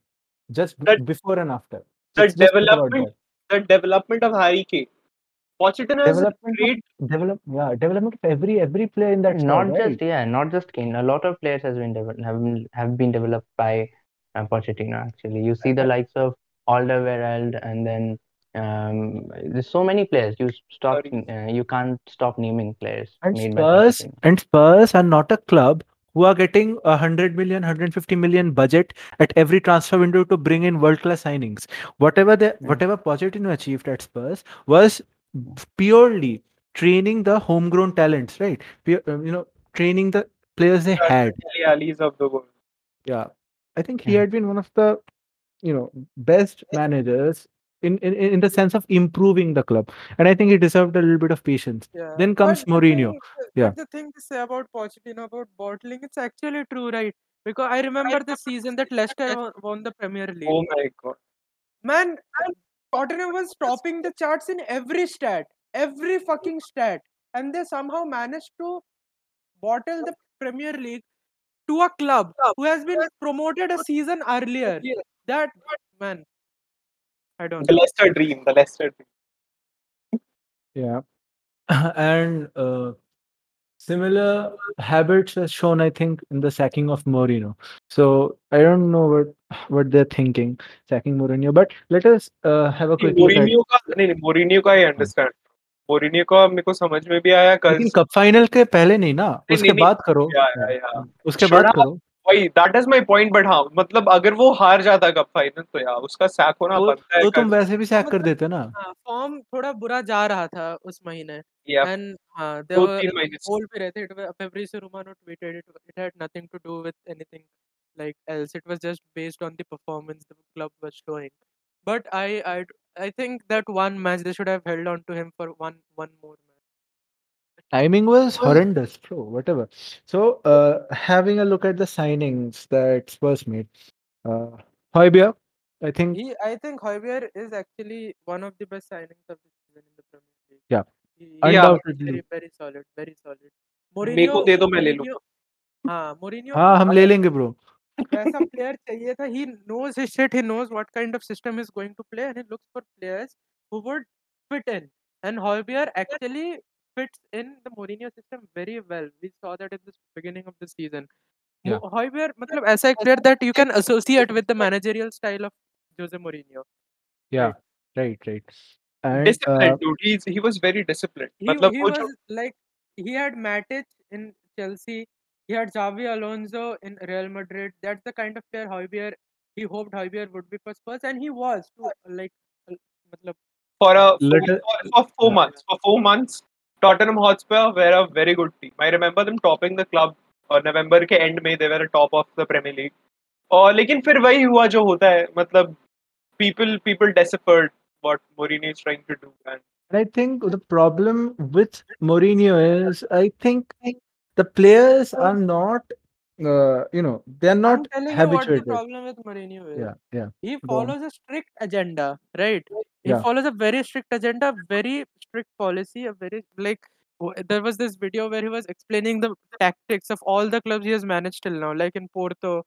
Speaker 2: just b-
Speaker 1: That-
Speaker 2: before and after
Speaker 1: the
Speaker 2: Let's just think about
Speaker 1: development the development of Harry Kane. Pochettino has
Speaker 2: Development of-
Speaker 1: great
Speaker 2: develop yeah development of every every player in that
Speaker 4: not
Speaker 2: squad, right?
Speaker 4: just yeah, not just Kane. A lot of players has been developed have been, have been developed by uh, Pochettino. Actually, you see the likes of Alderweireld, and then um, there's so many players. You stop. Uh, you can't stop naming players
Speaker 2: and Spurs and Spurs are not a club who are getting a 100 million 150 million budget at every transfer window to bring in world class signings whatever the
Speaker 4: Hmm.
Speaker 2: whatever Pochettino achieved at Spurs was purely training the homegrown talents right um, you know training the players they had
Speaker 1: of the world.
Speaker 2: yeah i think he
Speaker 4: Yeah.
Speaker 2: had been one of the you know best managers in, in in the sense of improving the club and i think he deserved a little bit of patience
Speaker 3: Yeah.
Speaker 2: Then comes
Speaker 3: But the
Speaker 2: Mourinho.
Speaker 3: thing- the-
Speaker 2: Yeah.
Speaker 3: The thing to say about Pochettino about bottling, it's actually true, right? Because I remember the season that Leicester won- won the Premier League.
Speaker 1: Oh my god.
Speaker 3: Man, Tottenham was topping the charts in every stat, every fucking stat, and they somehow managed to bottle the Premier League to a club who has been promoted a season earlier. That man, I don't
Speaker 1: The
Speaker 3: know.
Speaker 1: Leicester dream. The Leicester dream.
Speaker 2: Yeah. [laughs] and uh, similar habits are shown, I think, in the sacking of Mourinho. So I don't know what what they're thinking sacking Mourinho, but let us uh, have a quick look at.
Speaker 1: Mourinho का नहीं नहीं Mourinho का ही understand Mourinho का मेरे को समझ में भी आया कल
Speaker 2: लेकिन कप फाइनल के पहले नहीं ना
Speaker 1: नहीं,
Speaker 2: उसके
Speaker 1: नहीं,
Speaker 2: बाद करो
Speaker 1: या या या
Speaker 2: उसके
Speaker 1: Should
Speaker 2: बाद
Speaker 1: have-
Speaker 2: करो
Speaker 1: वही that is my point but हाँ मतलब अगर वो हार जाता कप फाइनल तो यार उसका सैक होना
Speaker 2: तो,
Speaker 1: बनता है
Speaker 2: तो तुम वैसे भी सैक कर देते ना
Speaker 3: हाँ, फॉर्म थोड़ा बुरा जा रहा था उस महीने एंड हाँ
Speaker 1: दो से
Speaker 3: बोल भी रहे थे it was Fabrizio Romano tweeted it it had nothing to do with anything like else it was just based on the performance the club was showing but I I I think that one match they should have held on to him for one one more match
Speaker 2: timing was horrendous bro whatever. So uh, having a look at the signings that spurs made uh Højbjerg. i think
Speaker 3: he, i think Højbjerg is actually one of the best signings of the season in the premier league.
Speaker 2: Yeah.
Speaker 3: He,
Speaker 2: undoubtedly.
Speaker 3: very, very solid very solid. Mourinho,
Speaker 1: दे दो मैं ले लूं।
Speaker 3: हाँ Mourinho वैसा [laughs] चाहिए था he knows his shit he knows what kind of system is going to play and he looks for players who would fit in. And Højbjerg actually fits in the Mourinho system very well. We saw that at the beginning of the season.
Speaker 2: Yeah.
Speaker 3: However, matlab, as I clear that you can associate with the managerial style of Jose Mourinho.
Speaker 2: Yeah, right, right. And, disciplined,
Speaker 1: uh, dude. He was very disciplined.
Speaker 3: He,
Speaker 1: matlab,
Speaker 3: he was
Speaker 1: jo...
Speaker 3: like he had Matic in Chelsea. He had Xabi Alonso in Real Madrid. That's the kind of player Javier. he hoped Javier would be for Spurs, and he was too, like,
Speaker 1: uh, matlab, for
Speaker 2: a Little,
Speaker 1: for, for, four months. For four months, Tottenham Hotspur were a very good team I remember them topping the club और नवंबर के end में they were a top of the Premier League और लेकिन फिर वही हुआ जो होता है मतलब people people deciphered what Mourinho is trying to do and
Speaker 2: And I think the problem with Mourinho is, I think the players are not, uh, you know, they are not I'm
Speaker 3: telling you what the problem with Mourinho is
Speaker 2: Yeah, yeah.
Speaker 3: he follows a strict agenda right he
Speaker 2: Yeah.
Speaker 3: follows a very strict agenda, very strict policy, a very like there was this video where he was explaining the tactics of all the clubs he has managed till now. Like in Porto,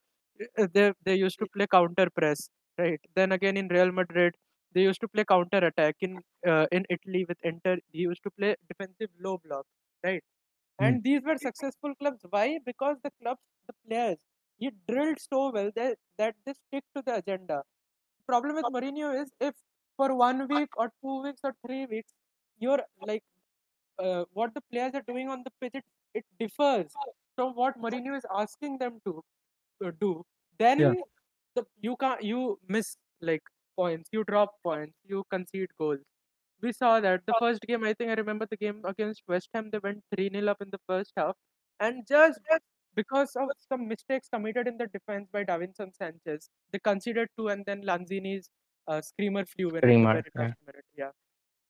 Speaker 3: uh, they they used to play counter press, right? Then again in Real Madrid, they used to play counter attack. In uh, in Italy with Inter, he used to play defensive low block, right?
Speaker 2: Hmm.
Speaker 3: And these were successful clubs. Why? Because the clubs, the players, he drilled so well that that they stick to the agenda. Problem with Mourinho is if for one week or two weeks or three weeks, you're like uh, what the players are doing on the pitch, it, it differs from what Mourinho is asking them to uh, do. Then the, you can't you miss like points, you drop points, you concede goals. We saw that the first game. I think I remember the game against West Ham. They went three 0 up in the first half, and just because of some mistakes committed in the defense by Davinson Sanchez, they conceded two, and then Lanzini's uh, screamer flew in at the very
Speaker 4: yeah.
Speaker 3: minute. Yeah.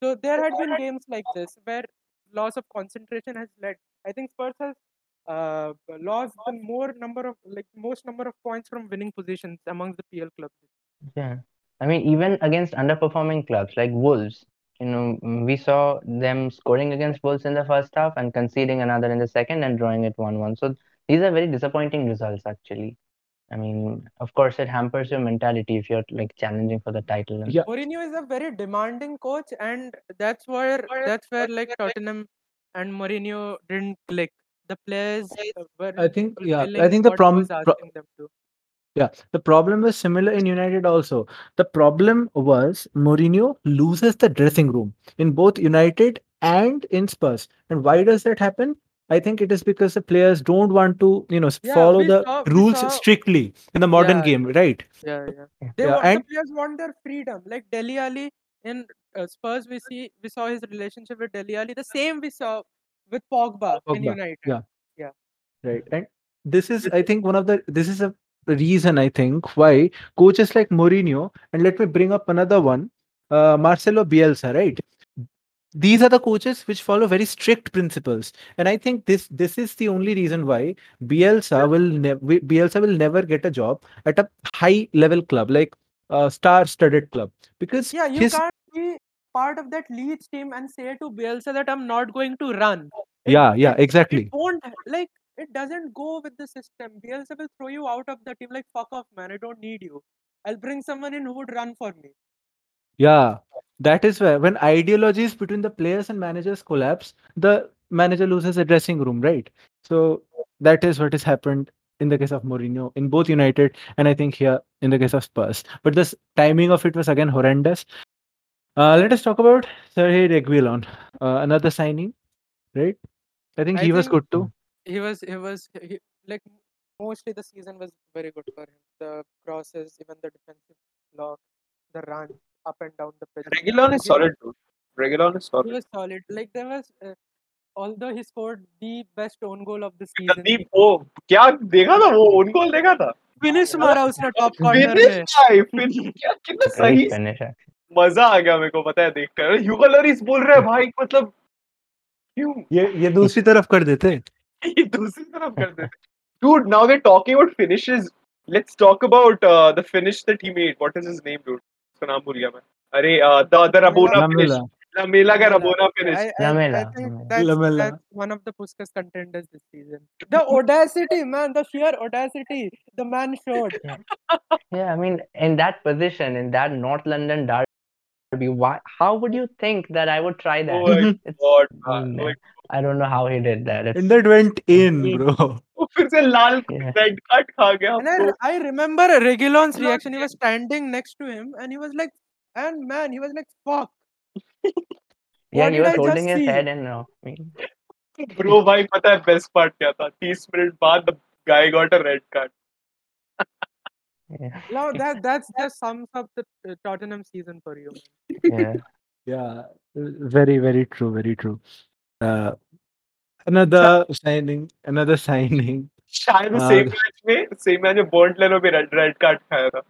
Speaker 3: So there had been [laughs] games like this where loss of concentration has led. I think Spurs has uh, lost the more number of like most number of points from winning positions amongst the PL clubs.
Speaker 4: Yeah. I mean, even against underperforming clubs like Wolves, you know, we saw them scoring against Wolves in the first half and conceding another in the second and drawing it 1-1. So these are very disappointing results, actually. I mean, of course, it hampers your mentality if you're like challenging for the title. and-
Speaker 2: Yeah.
Speaker 3: Mourinho is a very demanding coach, and that's where that's where like Tottenham and Mourinho didn't click. The players were
Speaker 2: I think yeah. I think the
Speaker 3: what he
Speaker 2: problem
Speaker 3: was asking them to.
Speaker 2: Yeah, the problem was similar in United also. The problem was Mourinho loses the dressing room in both United and in Spurs. And why does that happen? I think it is because the players don't want to, you know,
Speaker 3: Yeah,
Speaker 2: follow the
Speaker 3: saw-
Speaker 2: rules
Speaker 3: saw-
Speaker 2: strictly in the modern
Speaker 3: Yeah,
Speaker 2: game, right?
Speaker 3: Yeah, yeah. They
Speaker 2: Yeah,
Speaker 3: want,
Speaker 2: and-
Speaker 3: the players want their freedom. Like Dele Alli in uh, Spurs, we see we saw his relationship with Dele Alli. The same we saw with Pogba, in United.
Speaker 2: yeah.
Speaker 3: Yeah.
Speaker 2: Right. And this is, I think, one of the this is a reason I think why coaches like Mourinho, and let me bring up another one, uh, Marcelo Bielsa, right? These are the coaches which follow very strict principles, and I think this this is the only reason why Bielsa will never Bielsa will never get a job at a high level club like a star-studded club because
Speaker 3: Yeah, you
Speaker 2: his
Speaker 3: can't be part of that Leeds team and say to Bielsa that I'm not going to run. It-
Speaker 2: yeah yeah exactly
Speaker 3: It won't like it doesn't go with the system. Bielsa will throw you out of the team like fuck off, man. I don't need you. I'll bring someone in who would run for me.
Speaker 2: Yeah, that is where when ideologies between the players and managers collapse, the manager loses the dressing room, right? So that is what has happened in the case of Mourinho in both United and I think here in the case of Spurs. But this timing of it was again horrendous. Uh, let us talk about Sergei Reguilon, uh, another signing, right? I think
Speaker 3: I
Speaker 2: he was good too.
Speaker 3: He was he was he, like mostly the season was very good for him. The crosses, even the defensive block, the run up and down the pitch.
Speaker 1: Regulon is solid, dude. Regulon is solid.
Speaker 3: He was solid. Like there was, uh, although he scored the best own goal of the season.
Speaker 1: Sandeep वो क्या देखा था वो own goal देखा था
Speaker 3: finish मारा उसने top corner
Speaker 1: finish
Speaker 3: में
Speaker 1: भाई फिर क्या कितना सही
Speaker 4: finish. actually.
Speaker 1: मज़ा आ गया मेरे को पता है देखकर ह्यूगो लॉरिस बोल रहे हैं भाई मतलब क्यों
Speaker 2: ये ये दूसरी तरफ़ कर देते [laughs]
Speaker 1: ये दूसरी तरफ कर देते dude now they're talking about finishes let's talk about uh, the finish that he made what is his name dude उसका नाम भूल गया मैं अरे uh, the the Rabona finish
Speaker 2: Lamela.
Speaker 1: Lamela का
Speaker 3: Lamela.
Speaker 1: Rabona finish
Speaker 3: I, I, I
Speaker 4: Lamela,
Speaker 3: think
Speaker 4: Lamela.
Speaker 3: that's,
Speaker 2: Lamela.
Speaker 3: that's one of the Puskas contenders this season. The audacity, man, the sheer audacity the man showed.
Speaker 4: Yeah, I mean, in that position, in that North London derby, Why? How would you think that I would try that?
Speaker 1: Oh God,
Speaker 4: oh
Speaker 1: oh God.
Speaker 4: I don't know how he did that. It's...
Speaker 2: That went in, bro. [laughs]
Speaker 3: and I, I remember
Speaker 1: Reguilon's
Speaker 3: reaction he was standing next to him and he was like and man he was like fuck [laughs]
Speaker 4: yeah he was
Speaker 3: I
Speaker 4: holding his
Speaker 3: see?
Speaker 4: head and no I mean...
Speaker 1: bro why but है best part क्या था 30 minute बाद the guy got a red card
Speaker 4: yeah,
Speaker 3: Now that [laughs] that's just sums up the uh, Tottenham season for you. Man.
Speaker 4: yeah. [laughs]
Speaker 2: Yeah, very, very true, very true. Uh, another signing, another signing.
Speaker 1: शायद
Speaker 2: हाँ।
Speaker 1: Same match में same match में bond लेनो भी red red card खाया था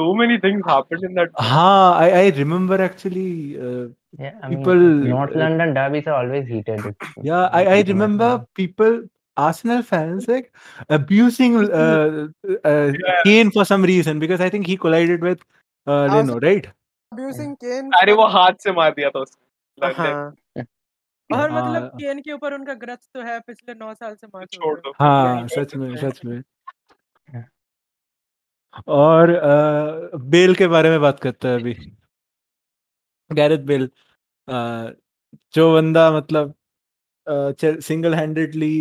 Speaker 1: so many things happened in that
Speaker 2: हाँ, I, I remember actually. Uh,
Speaker 4: Yeah, I mean,
Speaker 2: People,
Speaker 4: North
Speaker 2: uh,
Speaker 4: London derbies are always heated. It's,
Speaker 2: yeah, I, I remember people, Arsenal fans, like abusing uh, uh,
Speaker 1: Yeah.
Speaker 2: Kane for some reason because I think he collided with uh, Leno, right?
Speaker 3: abusing Kane
Speaker 1: अरे वो हाथ से मार दिया था उसने
Speaker 3: हाँ और मतलब
Speaker 2: हाँ।
Speaker 3: केन के ऊपर उनका ग्रज तो है पिछले नौ साल से मार
Speaker 1: छोड़ दो
Speaker 2: हाँ सच में सच में और अ, बेल के बारे में बात करते हैं अभी गैरेथ बेल अ, जो बंदा मतलब single handedly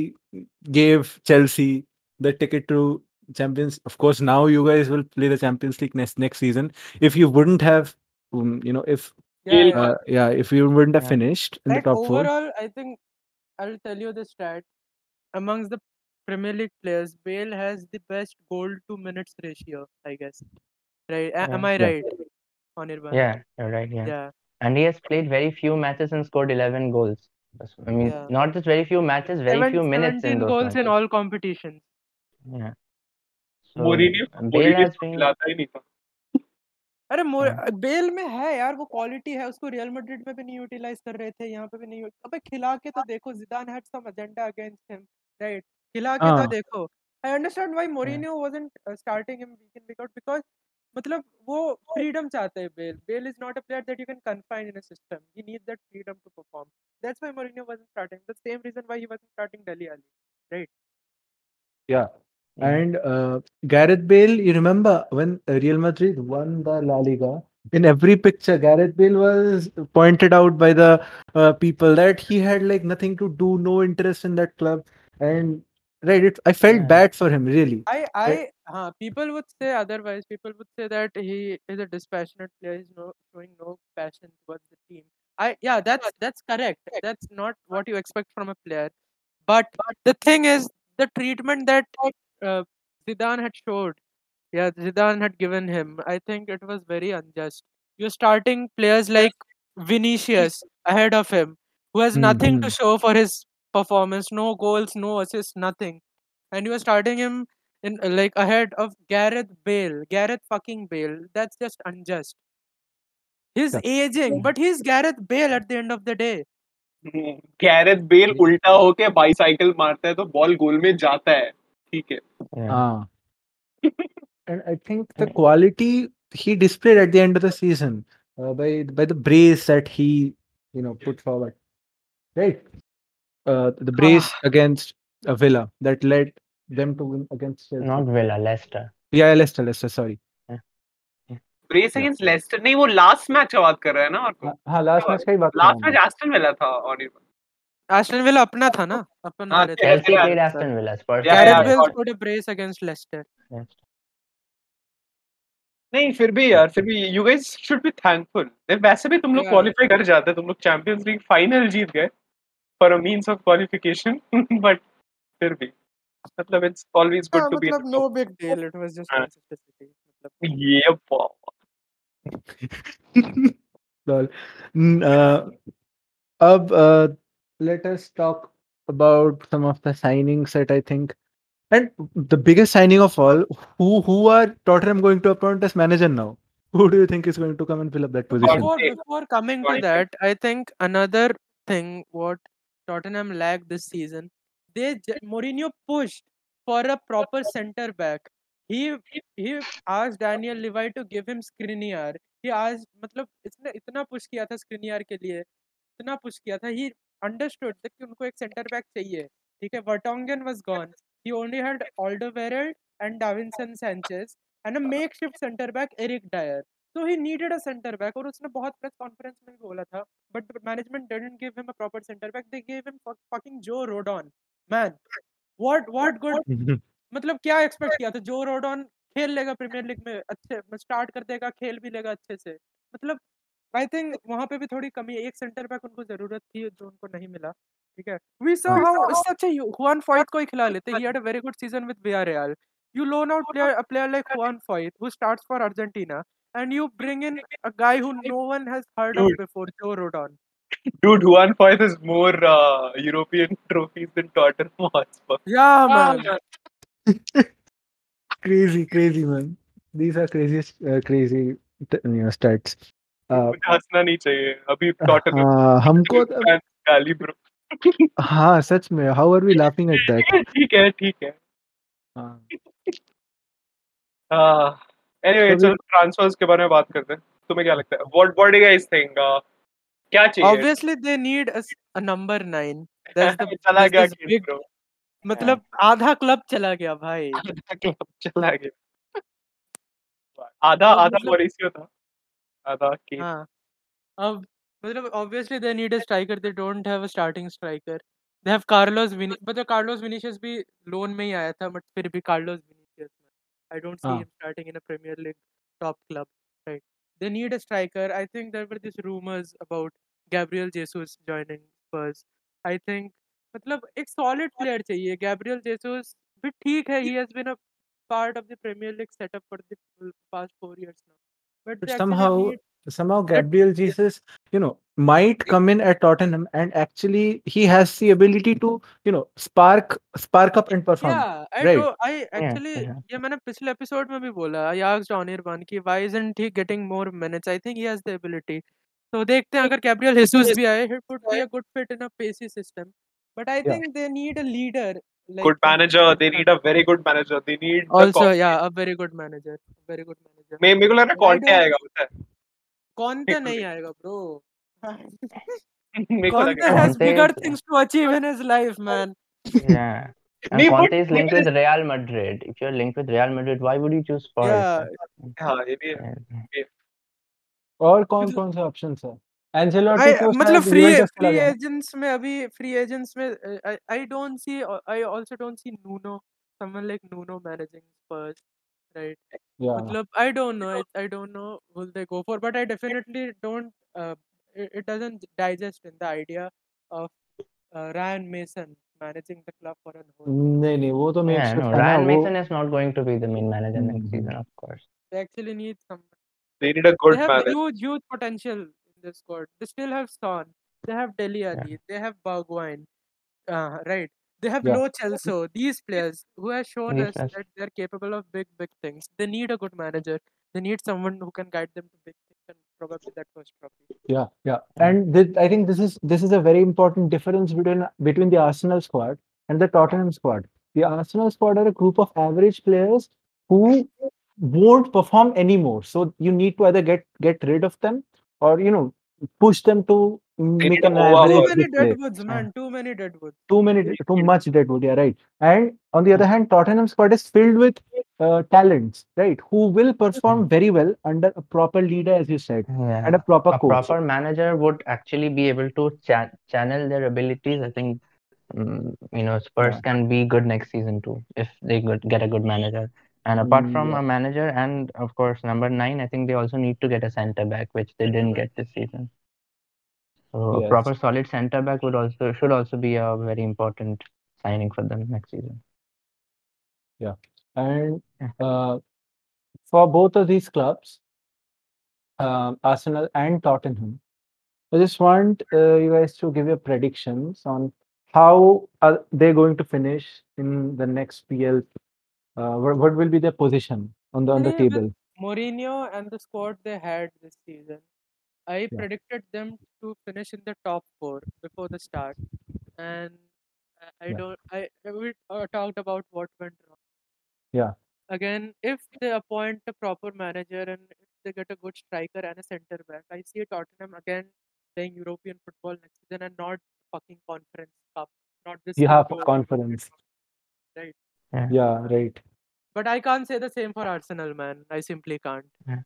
Speaker 2: gave Chelsea the ticket to Champions. Of course, now you guys will play the Champions League next next season. If you wouldn't have, um, you know, if
Speaker 3: yeah,
Speaker 2: uh, yeah, if you wouldn't have
Speaker 4: Yeah.
Speaker 2: finished in the
Speaker 3: like
Speaker 2: top four,
Speaker 3: overall I think I'll tell you the stat amongst the Premier League players Bale has the best goal to minutes ratio I guess right A- am I
Speaker 4: Yeah.
Speaker 3: right Anirban
Speaker 4: Yeah, you're right. Yeah.
Speaker 3: yeah
Speaker 4: And he has played very few matches and scored 11 goals. That's- I mean,
Speaker 3: Yeah.
Speaker 4: not just very few matches, very
Speaker 3: Seven-
Speaker 4: few minutes in
Speaker 3: 17
Speaker 4: those
Speaker 3: goals
Speaker 4: matches.
Speaker 3: in all competitions
Speaker 4: Yeah. So,
Speaker 1: Mourinho
Speaker 4: Bale
Speaker 1: Mourinho
Speaker 4: has been.
Speaker 1: खिलाता ही नहीं था
Speaker 3: अरे मोर
Speaker 4: हाँ।
Speaker 3: Bell में है यार वो quality है उसको रियल मैड्रिड में भी नहीं यूटिलाइज कर रहे थे यहाँ पे भी नहीं अबे खिला के तो देखो Zidane had some agenda against him right खिला के तो
Speaker 2: हाँ।
Speaker 3: देखो I understand why Mourinho wasn't starting him week in week out because मतलब वो फ्रीडम चाहते हैं Bale Bale is not a player that you can confine in a system he needs that freedom to perform that's why Mourinho wasn't starting the same reason why he wasn't starting Dele Ali
Speaker 2: yeah.
Speaker 4: Yeah.
Speaker 2: And uh, Gareth Bale, you remember when Real Madrid won the La Liga? In every picture, Gareth Bale was pointed out by the uh, people that he had like nothing to do, no interest in that club, and right, it, I felt
Speaker 4: Yeah.
Speaker 2: bad for him really.
Speaker 3: I, I, uh, people would say otherwise. People would say that he is a dispassionate player. He's no showing no passion towards the team. I, yeah, that's that's correct. That's not what you expect from a player. But the thing is, the treatment that uh, Zidane had showed, yeah, Zidane had given him. I think it was very unjust. You're starting players like Vinicius ahead of him, who has nothing to
Speaker 2: Mhm.
Speaker 3: show for his performance. No goals, no assists, nothing and you are starting him in uh, like ahead of Gareth Bale. Gareth fucking Bale. That's just unjust. He's
Speaker 2: Yeah.
Speaker 3: aging, but he's Gareth Bale at the end of the day.
Speaker 1: Gareth Bale उल्टा होके bicycle मारता है तो ball गोल में जाता है ठीक है
Speaker 4: Yeah.
Speaker 2: Ah. and I think the quality he displayed at the end of the season uh, by by the brace that he you know put forward, right? Uh, the brace against uh, Villa that led them to win against Chelsea.
Speaker 4: Not Villa, Leicester.
Speaker 2: Yeah, Leicester, Leicester. Sorry.
Speaker 1: Brace against Leicester नहीं वो last match का बात कर रहा है ना और
Speaker 2: हाँ, हाँ लास्ट मैच का ही बात
Speaker 1: लास्ट मैच एस्टन विला था और
Speaker 3: Aston Villa अपना था ना अपन
Speaker 1: हाँ,
Speaker 3: हारे थे
Speaker 1: Chelsea
Speaker 4: Chelsea
Speaker 1: Yeah.
Speaker 4: played Aston Villa. Spurs
Speaker 1: Yeah,
Speaker 3: Gareth
Speaker 1: yeah,
Speaker 4: played
Speaker 3: Bale scored a brace against Leicester.
Speaker 4: Leicester.
Speaker 1: नहीं फिर भी यार फिर भी you guys should be thankful वैसे भी तुम लोग. कर जाते तुम लोग चैंपियंस लीग फाइनल जीत गए for a means of qualification [laughs] but फिर भी मतलब इट्स ऑलवेज
Speaker 3: हाँ,
Speaker 1: गुड टू बी
Speaker 3: मतलब no big deal. It was just
Speaker 1: हाँ.
Speaker 3: consistency. मतलब
Speaker 1: ये बाबा
Speaker 2: Lol. N- uh, अब uh, let us talk about some of the signings that I think, and the biggest signing of all, who who are Tottenham going to appoint as manager now? Who do you think is going to come and fill up that position?
Speaker 3: before
Speaker 1: Conte.
Speaker 3: before coming to
Speaker 1: Conte.
Speaker 3: that, I think another thing what Tottenham lacked this season, they Mourinho pushed for a proper centre back. He he asked Daniel Levy to give him Skriniar. He asked मतलब इसने इतना push किया था Skriniar के लिए इतना push किया था he understood that कि उनको एक centre back चाहिए ठीक है Vertonghen was gone. He only had Alderweireld and Davinson Sanchez and a makeshift centre back Eric Dyer. So he needed a centre back और उसने बहुत प्रेस कॉन्फ्रेंस में भी बोला था but management didn't give him a proper centre back they give him fucking Joe Rodon man what what good मतलब क्या expect किया था? जो रोडॉन खेल लेगा प्रीमियर लीग में अच्छे स्टार्ट कर देगा खेल भी लेगा अच्छे से। मतलब आई थिंक वहाँ पे भी थोड़ी कमी एक सेंटर बैक उनको ज़रूरत थी जो उनको नहीं मिला ठीक है? We saw how such a Juan Foyth को ही खिला लेते he had a very good season with Villarreal you loan out player a player like Juan Foyth who starts for Argentina and you bring in a guy who no one has heard of
Speaker 1: Dude.
Speaker 3: before Joe Rodon
Speaker 1: dude Juan Foyth has more uh, European [laughs] trophies than Tottenham [laughs] Hotspur
Speaker 3: yeah man
Speaker 2: crazy, crazy man. These are crazy, uh, crazy, t- you know, stats. Uh,
Speaker 1: मुझे हंसना नहीं चाहिए अभी [laughs] Tottenham
Speaker 2: हाँ, हमको तो-
Speaker 1: fans गाली bro
Speaker 2: हाँ सच में how are we laughing at that?
Speaker 1: ठीक है ठीक है
Speaker 2: हाँ.
Speaker 1: एनीवे चलो ट्रांसफर्स के बारे में बात करते हैं। तुम्हें क्या लगता है? What what do guys think क्या चाहिए?
Speaker 3: Obviously they need a number 9 that's the
Speaker 1: चला गया बिग
Speaker 3: मतलब आधा क्लब चला गया भाई।
Speaker 1: आधा क्लब चला गया। आधा आधा मॉरिसियो था आधा की।
Speaker 3: अब मतलब obviously they need a striker they don't have a starting striker they have Carlos Vini मतलब कार्लोस विनीशियस भी लोन में ही आया था बट फिर भी Carlos Vini I don't see
Speaker 2: हाँ
Speaker 3: him starting in a Premier League top club right they need a striker I think there were these rumors about Gabriel Jesus joining Spurs I think मतलब एक solid player चाहिए Gabriel Jesus भी ठीक है he has been a part of the Premier League setup for the past four years now but
Speaker 2: But
Speaker 3: they actually
Speaker 2: somehow
Speaker 3: need
Speaker 2: somehow
Speaker 3: that
Speaker 2: Gabriel Jesus, you know, might come in at Tottenham and actually he has the ability to you know spark spark up and perform.
Speaker 3: Yeah, I
Speaker 2: right.
Speaker 3: know. I actually
Speaker 4: yeah, yeah.
Speaker 3: ये मैंने पिछले episode में भी I asked Anirban कि why isn't he getting more minutes? I think he has the ability. तो देखते हैं अगर कैब्रियल हिसूस भी आए, it would be a good fit in a pacey system. But I think yeah. they need a leader. Like,
Speaker 1: good manager. They need a very good manager. They need
Speaker 3: also yeah a very good manager. Very good manager.
Speaker 1: मे मेरे को लग रहा है Conte आएगा पता है. Conte
Speaker 3: नहीं आएगा
Speaker 1: मेरे को लग है
Speaker 3: bigger
Speaker 4: is-
Speaker 3: things to achieve in his life man
Speaker 4: Yeah. And Conte is linked with Real Madrid. If you're linked with Real Madrid, why would you choose Spurs?
Speaker 3: yeah
Speaker 1: हाँ ये भी है
Speaker 4: Yeah.
Speaker 2: और कौन
Speaker 3: मतलब-
Speaker 2: कौन से ऑप्शंस है एंजेलोटी को
Speaker 3: मतलब फ्री फ्री एजेंट्स में अभी फ्री एजेंट्स में I don't see I also don't see Nuno someone like Nuno managing Spurs right
Speaker 2: या
Speaker 3: मतलब I don't know I, I don't know will they go for but I definitely don't uh, it doesn't digest in the idea of uh, Ryan Mason managing the club for a whole.
Speaker 2: No,
Speaker 4: yeah, no, Ryan Mason is not going to be the main manager mm-hmm.
Speaker 2: next
Speaker 4: season, of course.
Speaker 3: They actually need someone.
Speaker 1: They need a good
Speaker 3: they have huge, huge potential in this squad. They still have Son. They have Dele
Speaker 4: Alli.
Speaker 3: Yeah. They have Bergwijn. Uh, right. They have
Speaker 2: yeah.
Speaker 3: Lo Celso. These players who have shown us that they're capable of big, big things. They need a good manager. They need someone who can guide them to big things probably that first trophy
Speaker 2: yeah yeah. Hmm. And this, i think this is this is a very important difference between between the arsenal squad and the tottenham squad. The arsenal squad are a group of average players who won't perform anymore. So you need to either get get rid of them or you know push them to make an
Speaker 1: to overhaul.
Speaker 3: too many
Speaker 2: good player.
Speaker 3: deadwoods man too many deadwoods
Speaker 2: too many too much deadwood yeah right and on the other hand tottenham squad is filled with uh, talents right who will perform very well under a proper leader as you said
Speaker 4: Yeah.
Speaker 2: and a proper coach.
Speaker 4: a
Speaker 2: coach
Speaker 4: proper manager would actually be able to cha- channel their abilities. I think, um, you know, Spurs
Speaker 2: Yeah.
Speaker 4: can be good next season too if they good, get a good manager. And apart
Speaker 2: Mm,
Speaker 4: from
Speaker 2: yeah.
Speaker 4: a manager and of course number nine, I think they also need to get a center back, which they didn't get this season. So a proper solid center back would also should also be a very important signing for them next season.
Speaker 2: and
Speaker 4: Yeah.
Speaker 2: uh, for both of these clubs um, arsenal and tottenham i just want uh, you guys to give your predictions on how are they going to finish in the next pl uh, what, what will be their position on the on the
Speaker 3: Anyway, with
Speaker 2: table
Speaker 3: Mourinho and the squad they had this season, I
Speaker 2: Yeah.
Speaker 3: predicted them to finish in the top four before the start, and I- I
Speaker 2: Yeah.
Speaker 3: don't. I we uh, talked about what went wrong.
Speaker 2: Yeah.
Speaker 3: Again, if they appoint a proper manager and if they get a good striker and a centre back, I see Tottenham again playing European football next season and not fucking Conference Cup, not this.
Speaker 2: you have
Speaker 3: European
Speaker 2: conference
Speaker 3: Right.
Speaker 2: yeah right
Speaker 3: But I can't say the same for Arsenal, man. I simply can't.
Speaker 4: Yeah.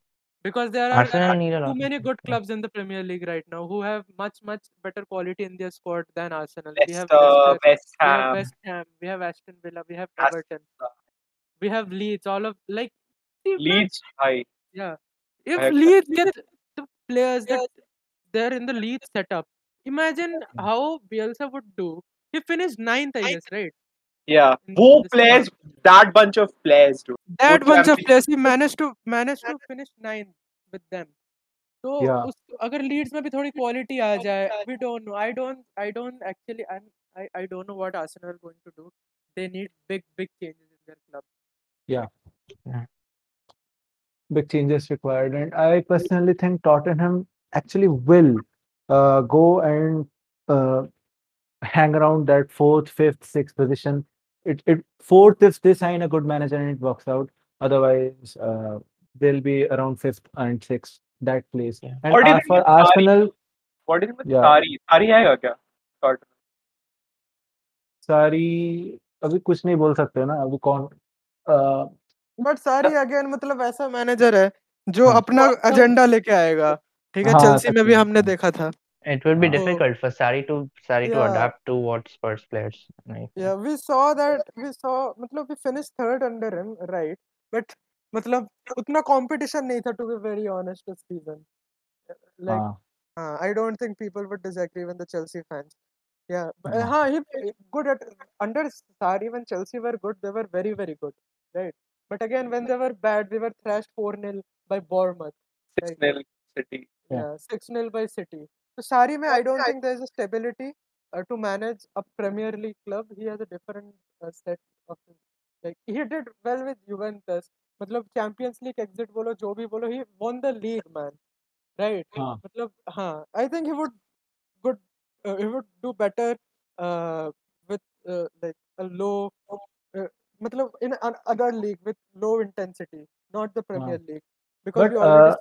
Speaker 3: Because there are
Speaker 4: Arsenal uh, need a
Speaker 3: too many good clubs in the Premier League right now who have much, much better quality in their squad than Arsenal. We have
Speaker 1: Leicester
Speaker 3: Leicester,
Speaker 1: West
Speaker 3: we have West Ham, we have Aston Villa, we have
Speaker 1: Aston
Speaker 3: Everton,
Speaker 1: Villa.
Speaker 3: we have Leeds. All of like, see,
Speaker 1: Leeds high
Speaker 3: yeah. If
Speaker 1: have-
Speaker 3: Leeds get the players that they're in the Leeds setup, imagine how Bielsa would do. He finished ninth, I guess, right?
Speaker 1: yeah
Speaker 3: In
Speaker 1: who
Speaker 3: this
Speaker 1: players that bunch of players dude
Speaker 3: that
Speaker 1: Good
Speaker 3: bunch of
Speaker 1: champion.
Speaker 3: players he managed to managed to finish ninth with them तो
Speaker 2: Yeah.
Speaker 3: उस अगर Leeds में भी थोड़ी quality आ जाए we don't know I don't I don't actually I'm, I I don't know what Arsenal are going to do they need big big changes in their club
Speaker 2: big changes required. And I personally think Tottenham actually will uh, go and uh, hang around that fourth, fifth, sixth position. It, it fourth if they sign a good manager and it works out. Otherwise, uh, they'll be around fifth and sixth that place.
Speaker 4: Yeah.
Speaker 2: And
Speaker 1: What
Speaker 2: uh, for Arsenal,
Speaker 1: What do you think with
Speaker 2: Yeah.
Speaker 1: Sari? Sari आएगा क्या?
Speaker 2: सारी अभी कुछ नहीं बोल सकते ना अभी कौन अ,
Speaker 3: बट सारी अगेन मतलब ऐसा मैनेजर है जो
Speaker 2: हाँ।
Speaker 3: अपना एजेंडा लेके आएगा ठीक है
Speaker 2: हाँ,
Speaker 3: चेल्सी में भी हमने
Speaker 2: हाँ।
Speaker 3: देखा था
Speaker 4: it will be difficult for Sarri to Sarri
Speaker 3: yeah.
Speaker 4: to adapt to what Spurs players like.
Speaker 3: Yeah, we saw that we saw मतलब we finished third under him, right? But मतलब उतना competition नहीं to be very honest this season. Like Uh, I don't think people would disagree even the Chelsea fans. Yeah, but,
Speaker 2: yeah.
Speaker 3: he good at under Sarri when Chelsea were good they were very very good, right? But again when they were bad they were thrashed four 0 by Bournemouth.
Speaker 1: Six 0 City.
Speaker 2: Yeah,
Speaker 3: six 0 by City So Sarri में I don't think there's a stability uh, to manage a Premier League club. He has a different uh, set of like he did well with Juventus. मतलब Champions League exit बोलो जो भी बोलो he won the league man, right?
Speaker 2: हाँ
Speaker 3: मतलब हाँ I think he would good uh, he would do better uh, with uh, like a low uh, मतलब in an other league with low intensity, not the Premier League because
Speaker 2: But,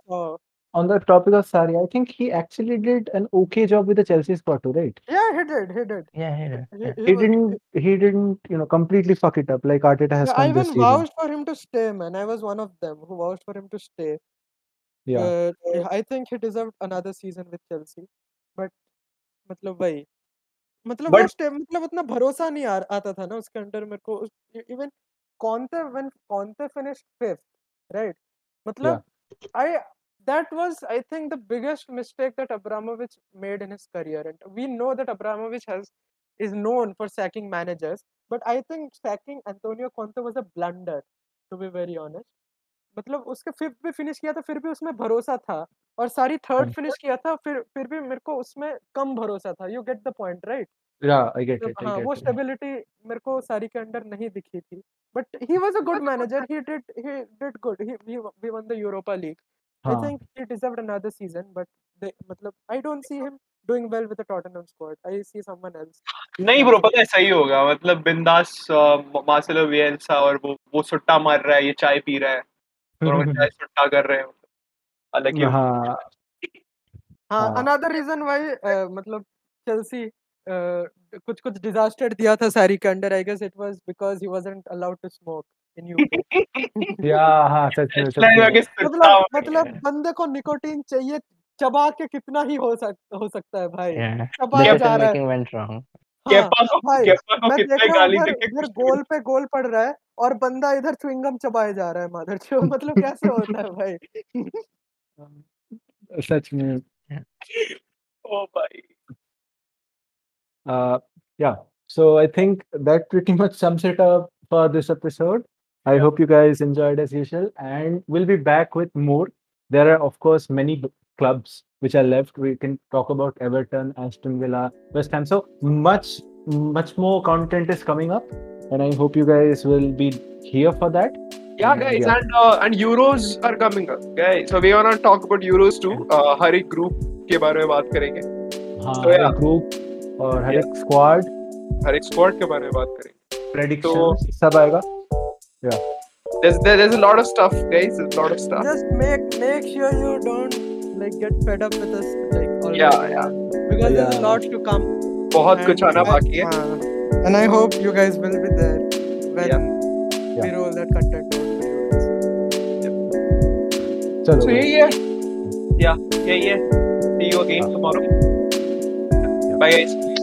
Speaker 2: uh, on the topic of Sari, I think he actually did an okay job with the Chelsea squad too, right?
Speaker 3: Yeah, he did. He did.
Speaker 4: Yeah, he did.
Speaker 3: He,
Speaker 4: Yeah.
Speaker 3: he
Speaker 2: He
Speaker 3: was-
Speaker 2: didn't. He didn't. You know, completely fuck it up like Arteta has
Speaker 3: Yeah, I
Speaker 2: done this
Speaker 3: even
Speaker 2: season.
Speaker 3: vouched for him to stay, man. I was one of them who vouched for him to stay.
Speaker 2: Yeah.
Speaker 3: Uh, I think he deserved another season with Chelsea. But मतलब वही मतलब वो
Speaker 1: But-
Speaker 3: मतलब उतना भरोसा नहीं आ, आता था ना उसके अंडर मेरे को even Conte when Conte finished fifth right मतलब I that was I think the biggest mistake that Abramovich made in his career and we know that Abramovich has is known for sacking managers but I think sacking Antonio Conte was a blunder to be very honest मतलब उसके fifth पे finish किया था फिर भी उसमें भरोसा था और सारी थर्ड
Speaker 2: हाँ।
Speaker 3: फिनिश किया था फिर फिर भी मेरे को उसमें कम भरोसा था you get the point right
Speaker 2: Yeah, I get it. I
Speaker 3: हाँ वो. स्टेबिलिटी मेरे को सारी के अंडर नहीं दिखी थी but he was a good manager he did he did good he we won the Europa League I
Speaker 2: हाँ,
Speaker 3: think he deserved another season, but they, मतलब I don't see him doing well with the Tottenham squad. I see someone else.
Speaker 1: नहीं bro पता है सही होगा मतलब बिंदास Marcelo वियल्सा और वो वो सुट्टा मार रहा है ये चाय पी रहा है दोनों में चाय सुट्टा कर रहे हैं हालाँकि
Speaker 2: हाँ
Speaker 3: हाँ
Speaker 2: हाँ।
Speaker 3: another reason why uh, मतलब Chelsea uh, कुछ कुछ डिजास्टर दिया था सारी के under I guess it was because he wasn't allowed to smoke in you
Speaker 2: या हाँ सच में
Speaker 3: मतलब मतलब बंदे को निकोटीन चाहिए चबा के कितना ही हो सकता हो सकता है भाई।
Speaker 4: Yeah.
Speaker 3: चबा तो
Speaker 4: जा
Speaker 3: रहा है। हाँ,
Speaker 1: गोल
Speaker 3: पे गोल पड़ रहा है और बंदा इधर स्विंगम चबाए जा रहा है माधर चो [laughs] मतलब कैसे होता है भाई?
Speaker 2: सच में। [laughs]
Speaker 1: ओ भाई।
Speaker 2: Uh, yeah. So I think that pretty much sums it up for this episode. I hope you guys enjoyed as usual, and we'll be back with more. There are, of course, many b- clubs which are left. We can talk about Everton, Aston Villa, West Ham. So much, much more content is coming up, and I hope you guys will be here for that.
Speaker 1: Yeah, guys,
Speaker 2: Yeah.
Speaker 1: and uh, and Euros are coming up, guys. So we wanna talk about Euros too. Uh, हर एक group के बारे में बात करेंगे.
Speaker 2: हाँ,
Speaker 1: So,
Speaker 2: हर
Speaker 1: yeah.
Speaker 2: एक group और हर एक squad
Speaker 1: हर एक squad के बारे में बात करेंगे.
Speaker 2: predictions सब आएगा.
Speaker 1: There's there, there's a lot of stuff, guys. There's a lot of stuff.
Speaker 3: just make make sure you don't like get fed up with us like already
Speaker 1: Yeah, yeah.
Speaker 3: because there's a
Speaker 2: Yeah.
Speaker 3: lot to come
Speaker 1: बहुत कुछ आना बाकी है.
Speaker 3: हाँ, and I hope you guys will be there when
Speaker 1: Yeah.
Speaker 3: we roll that content out for you guys.
Speaker 2: चलो.
Speaker 1: So यही है. Yeah, यही है. See you again tomorrow. Bye, guys.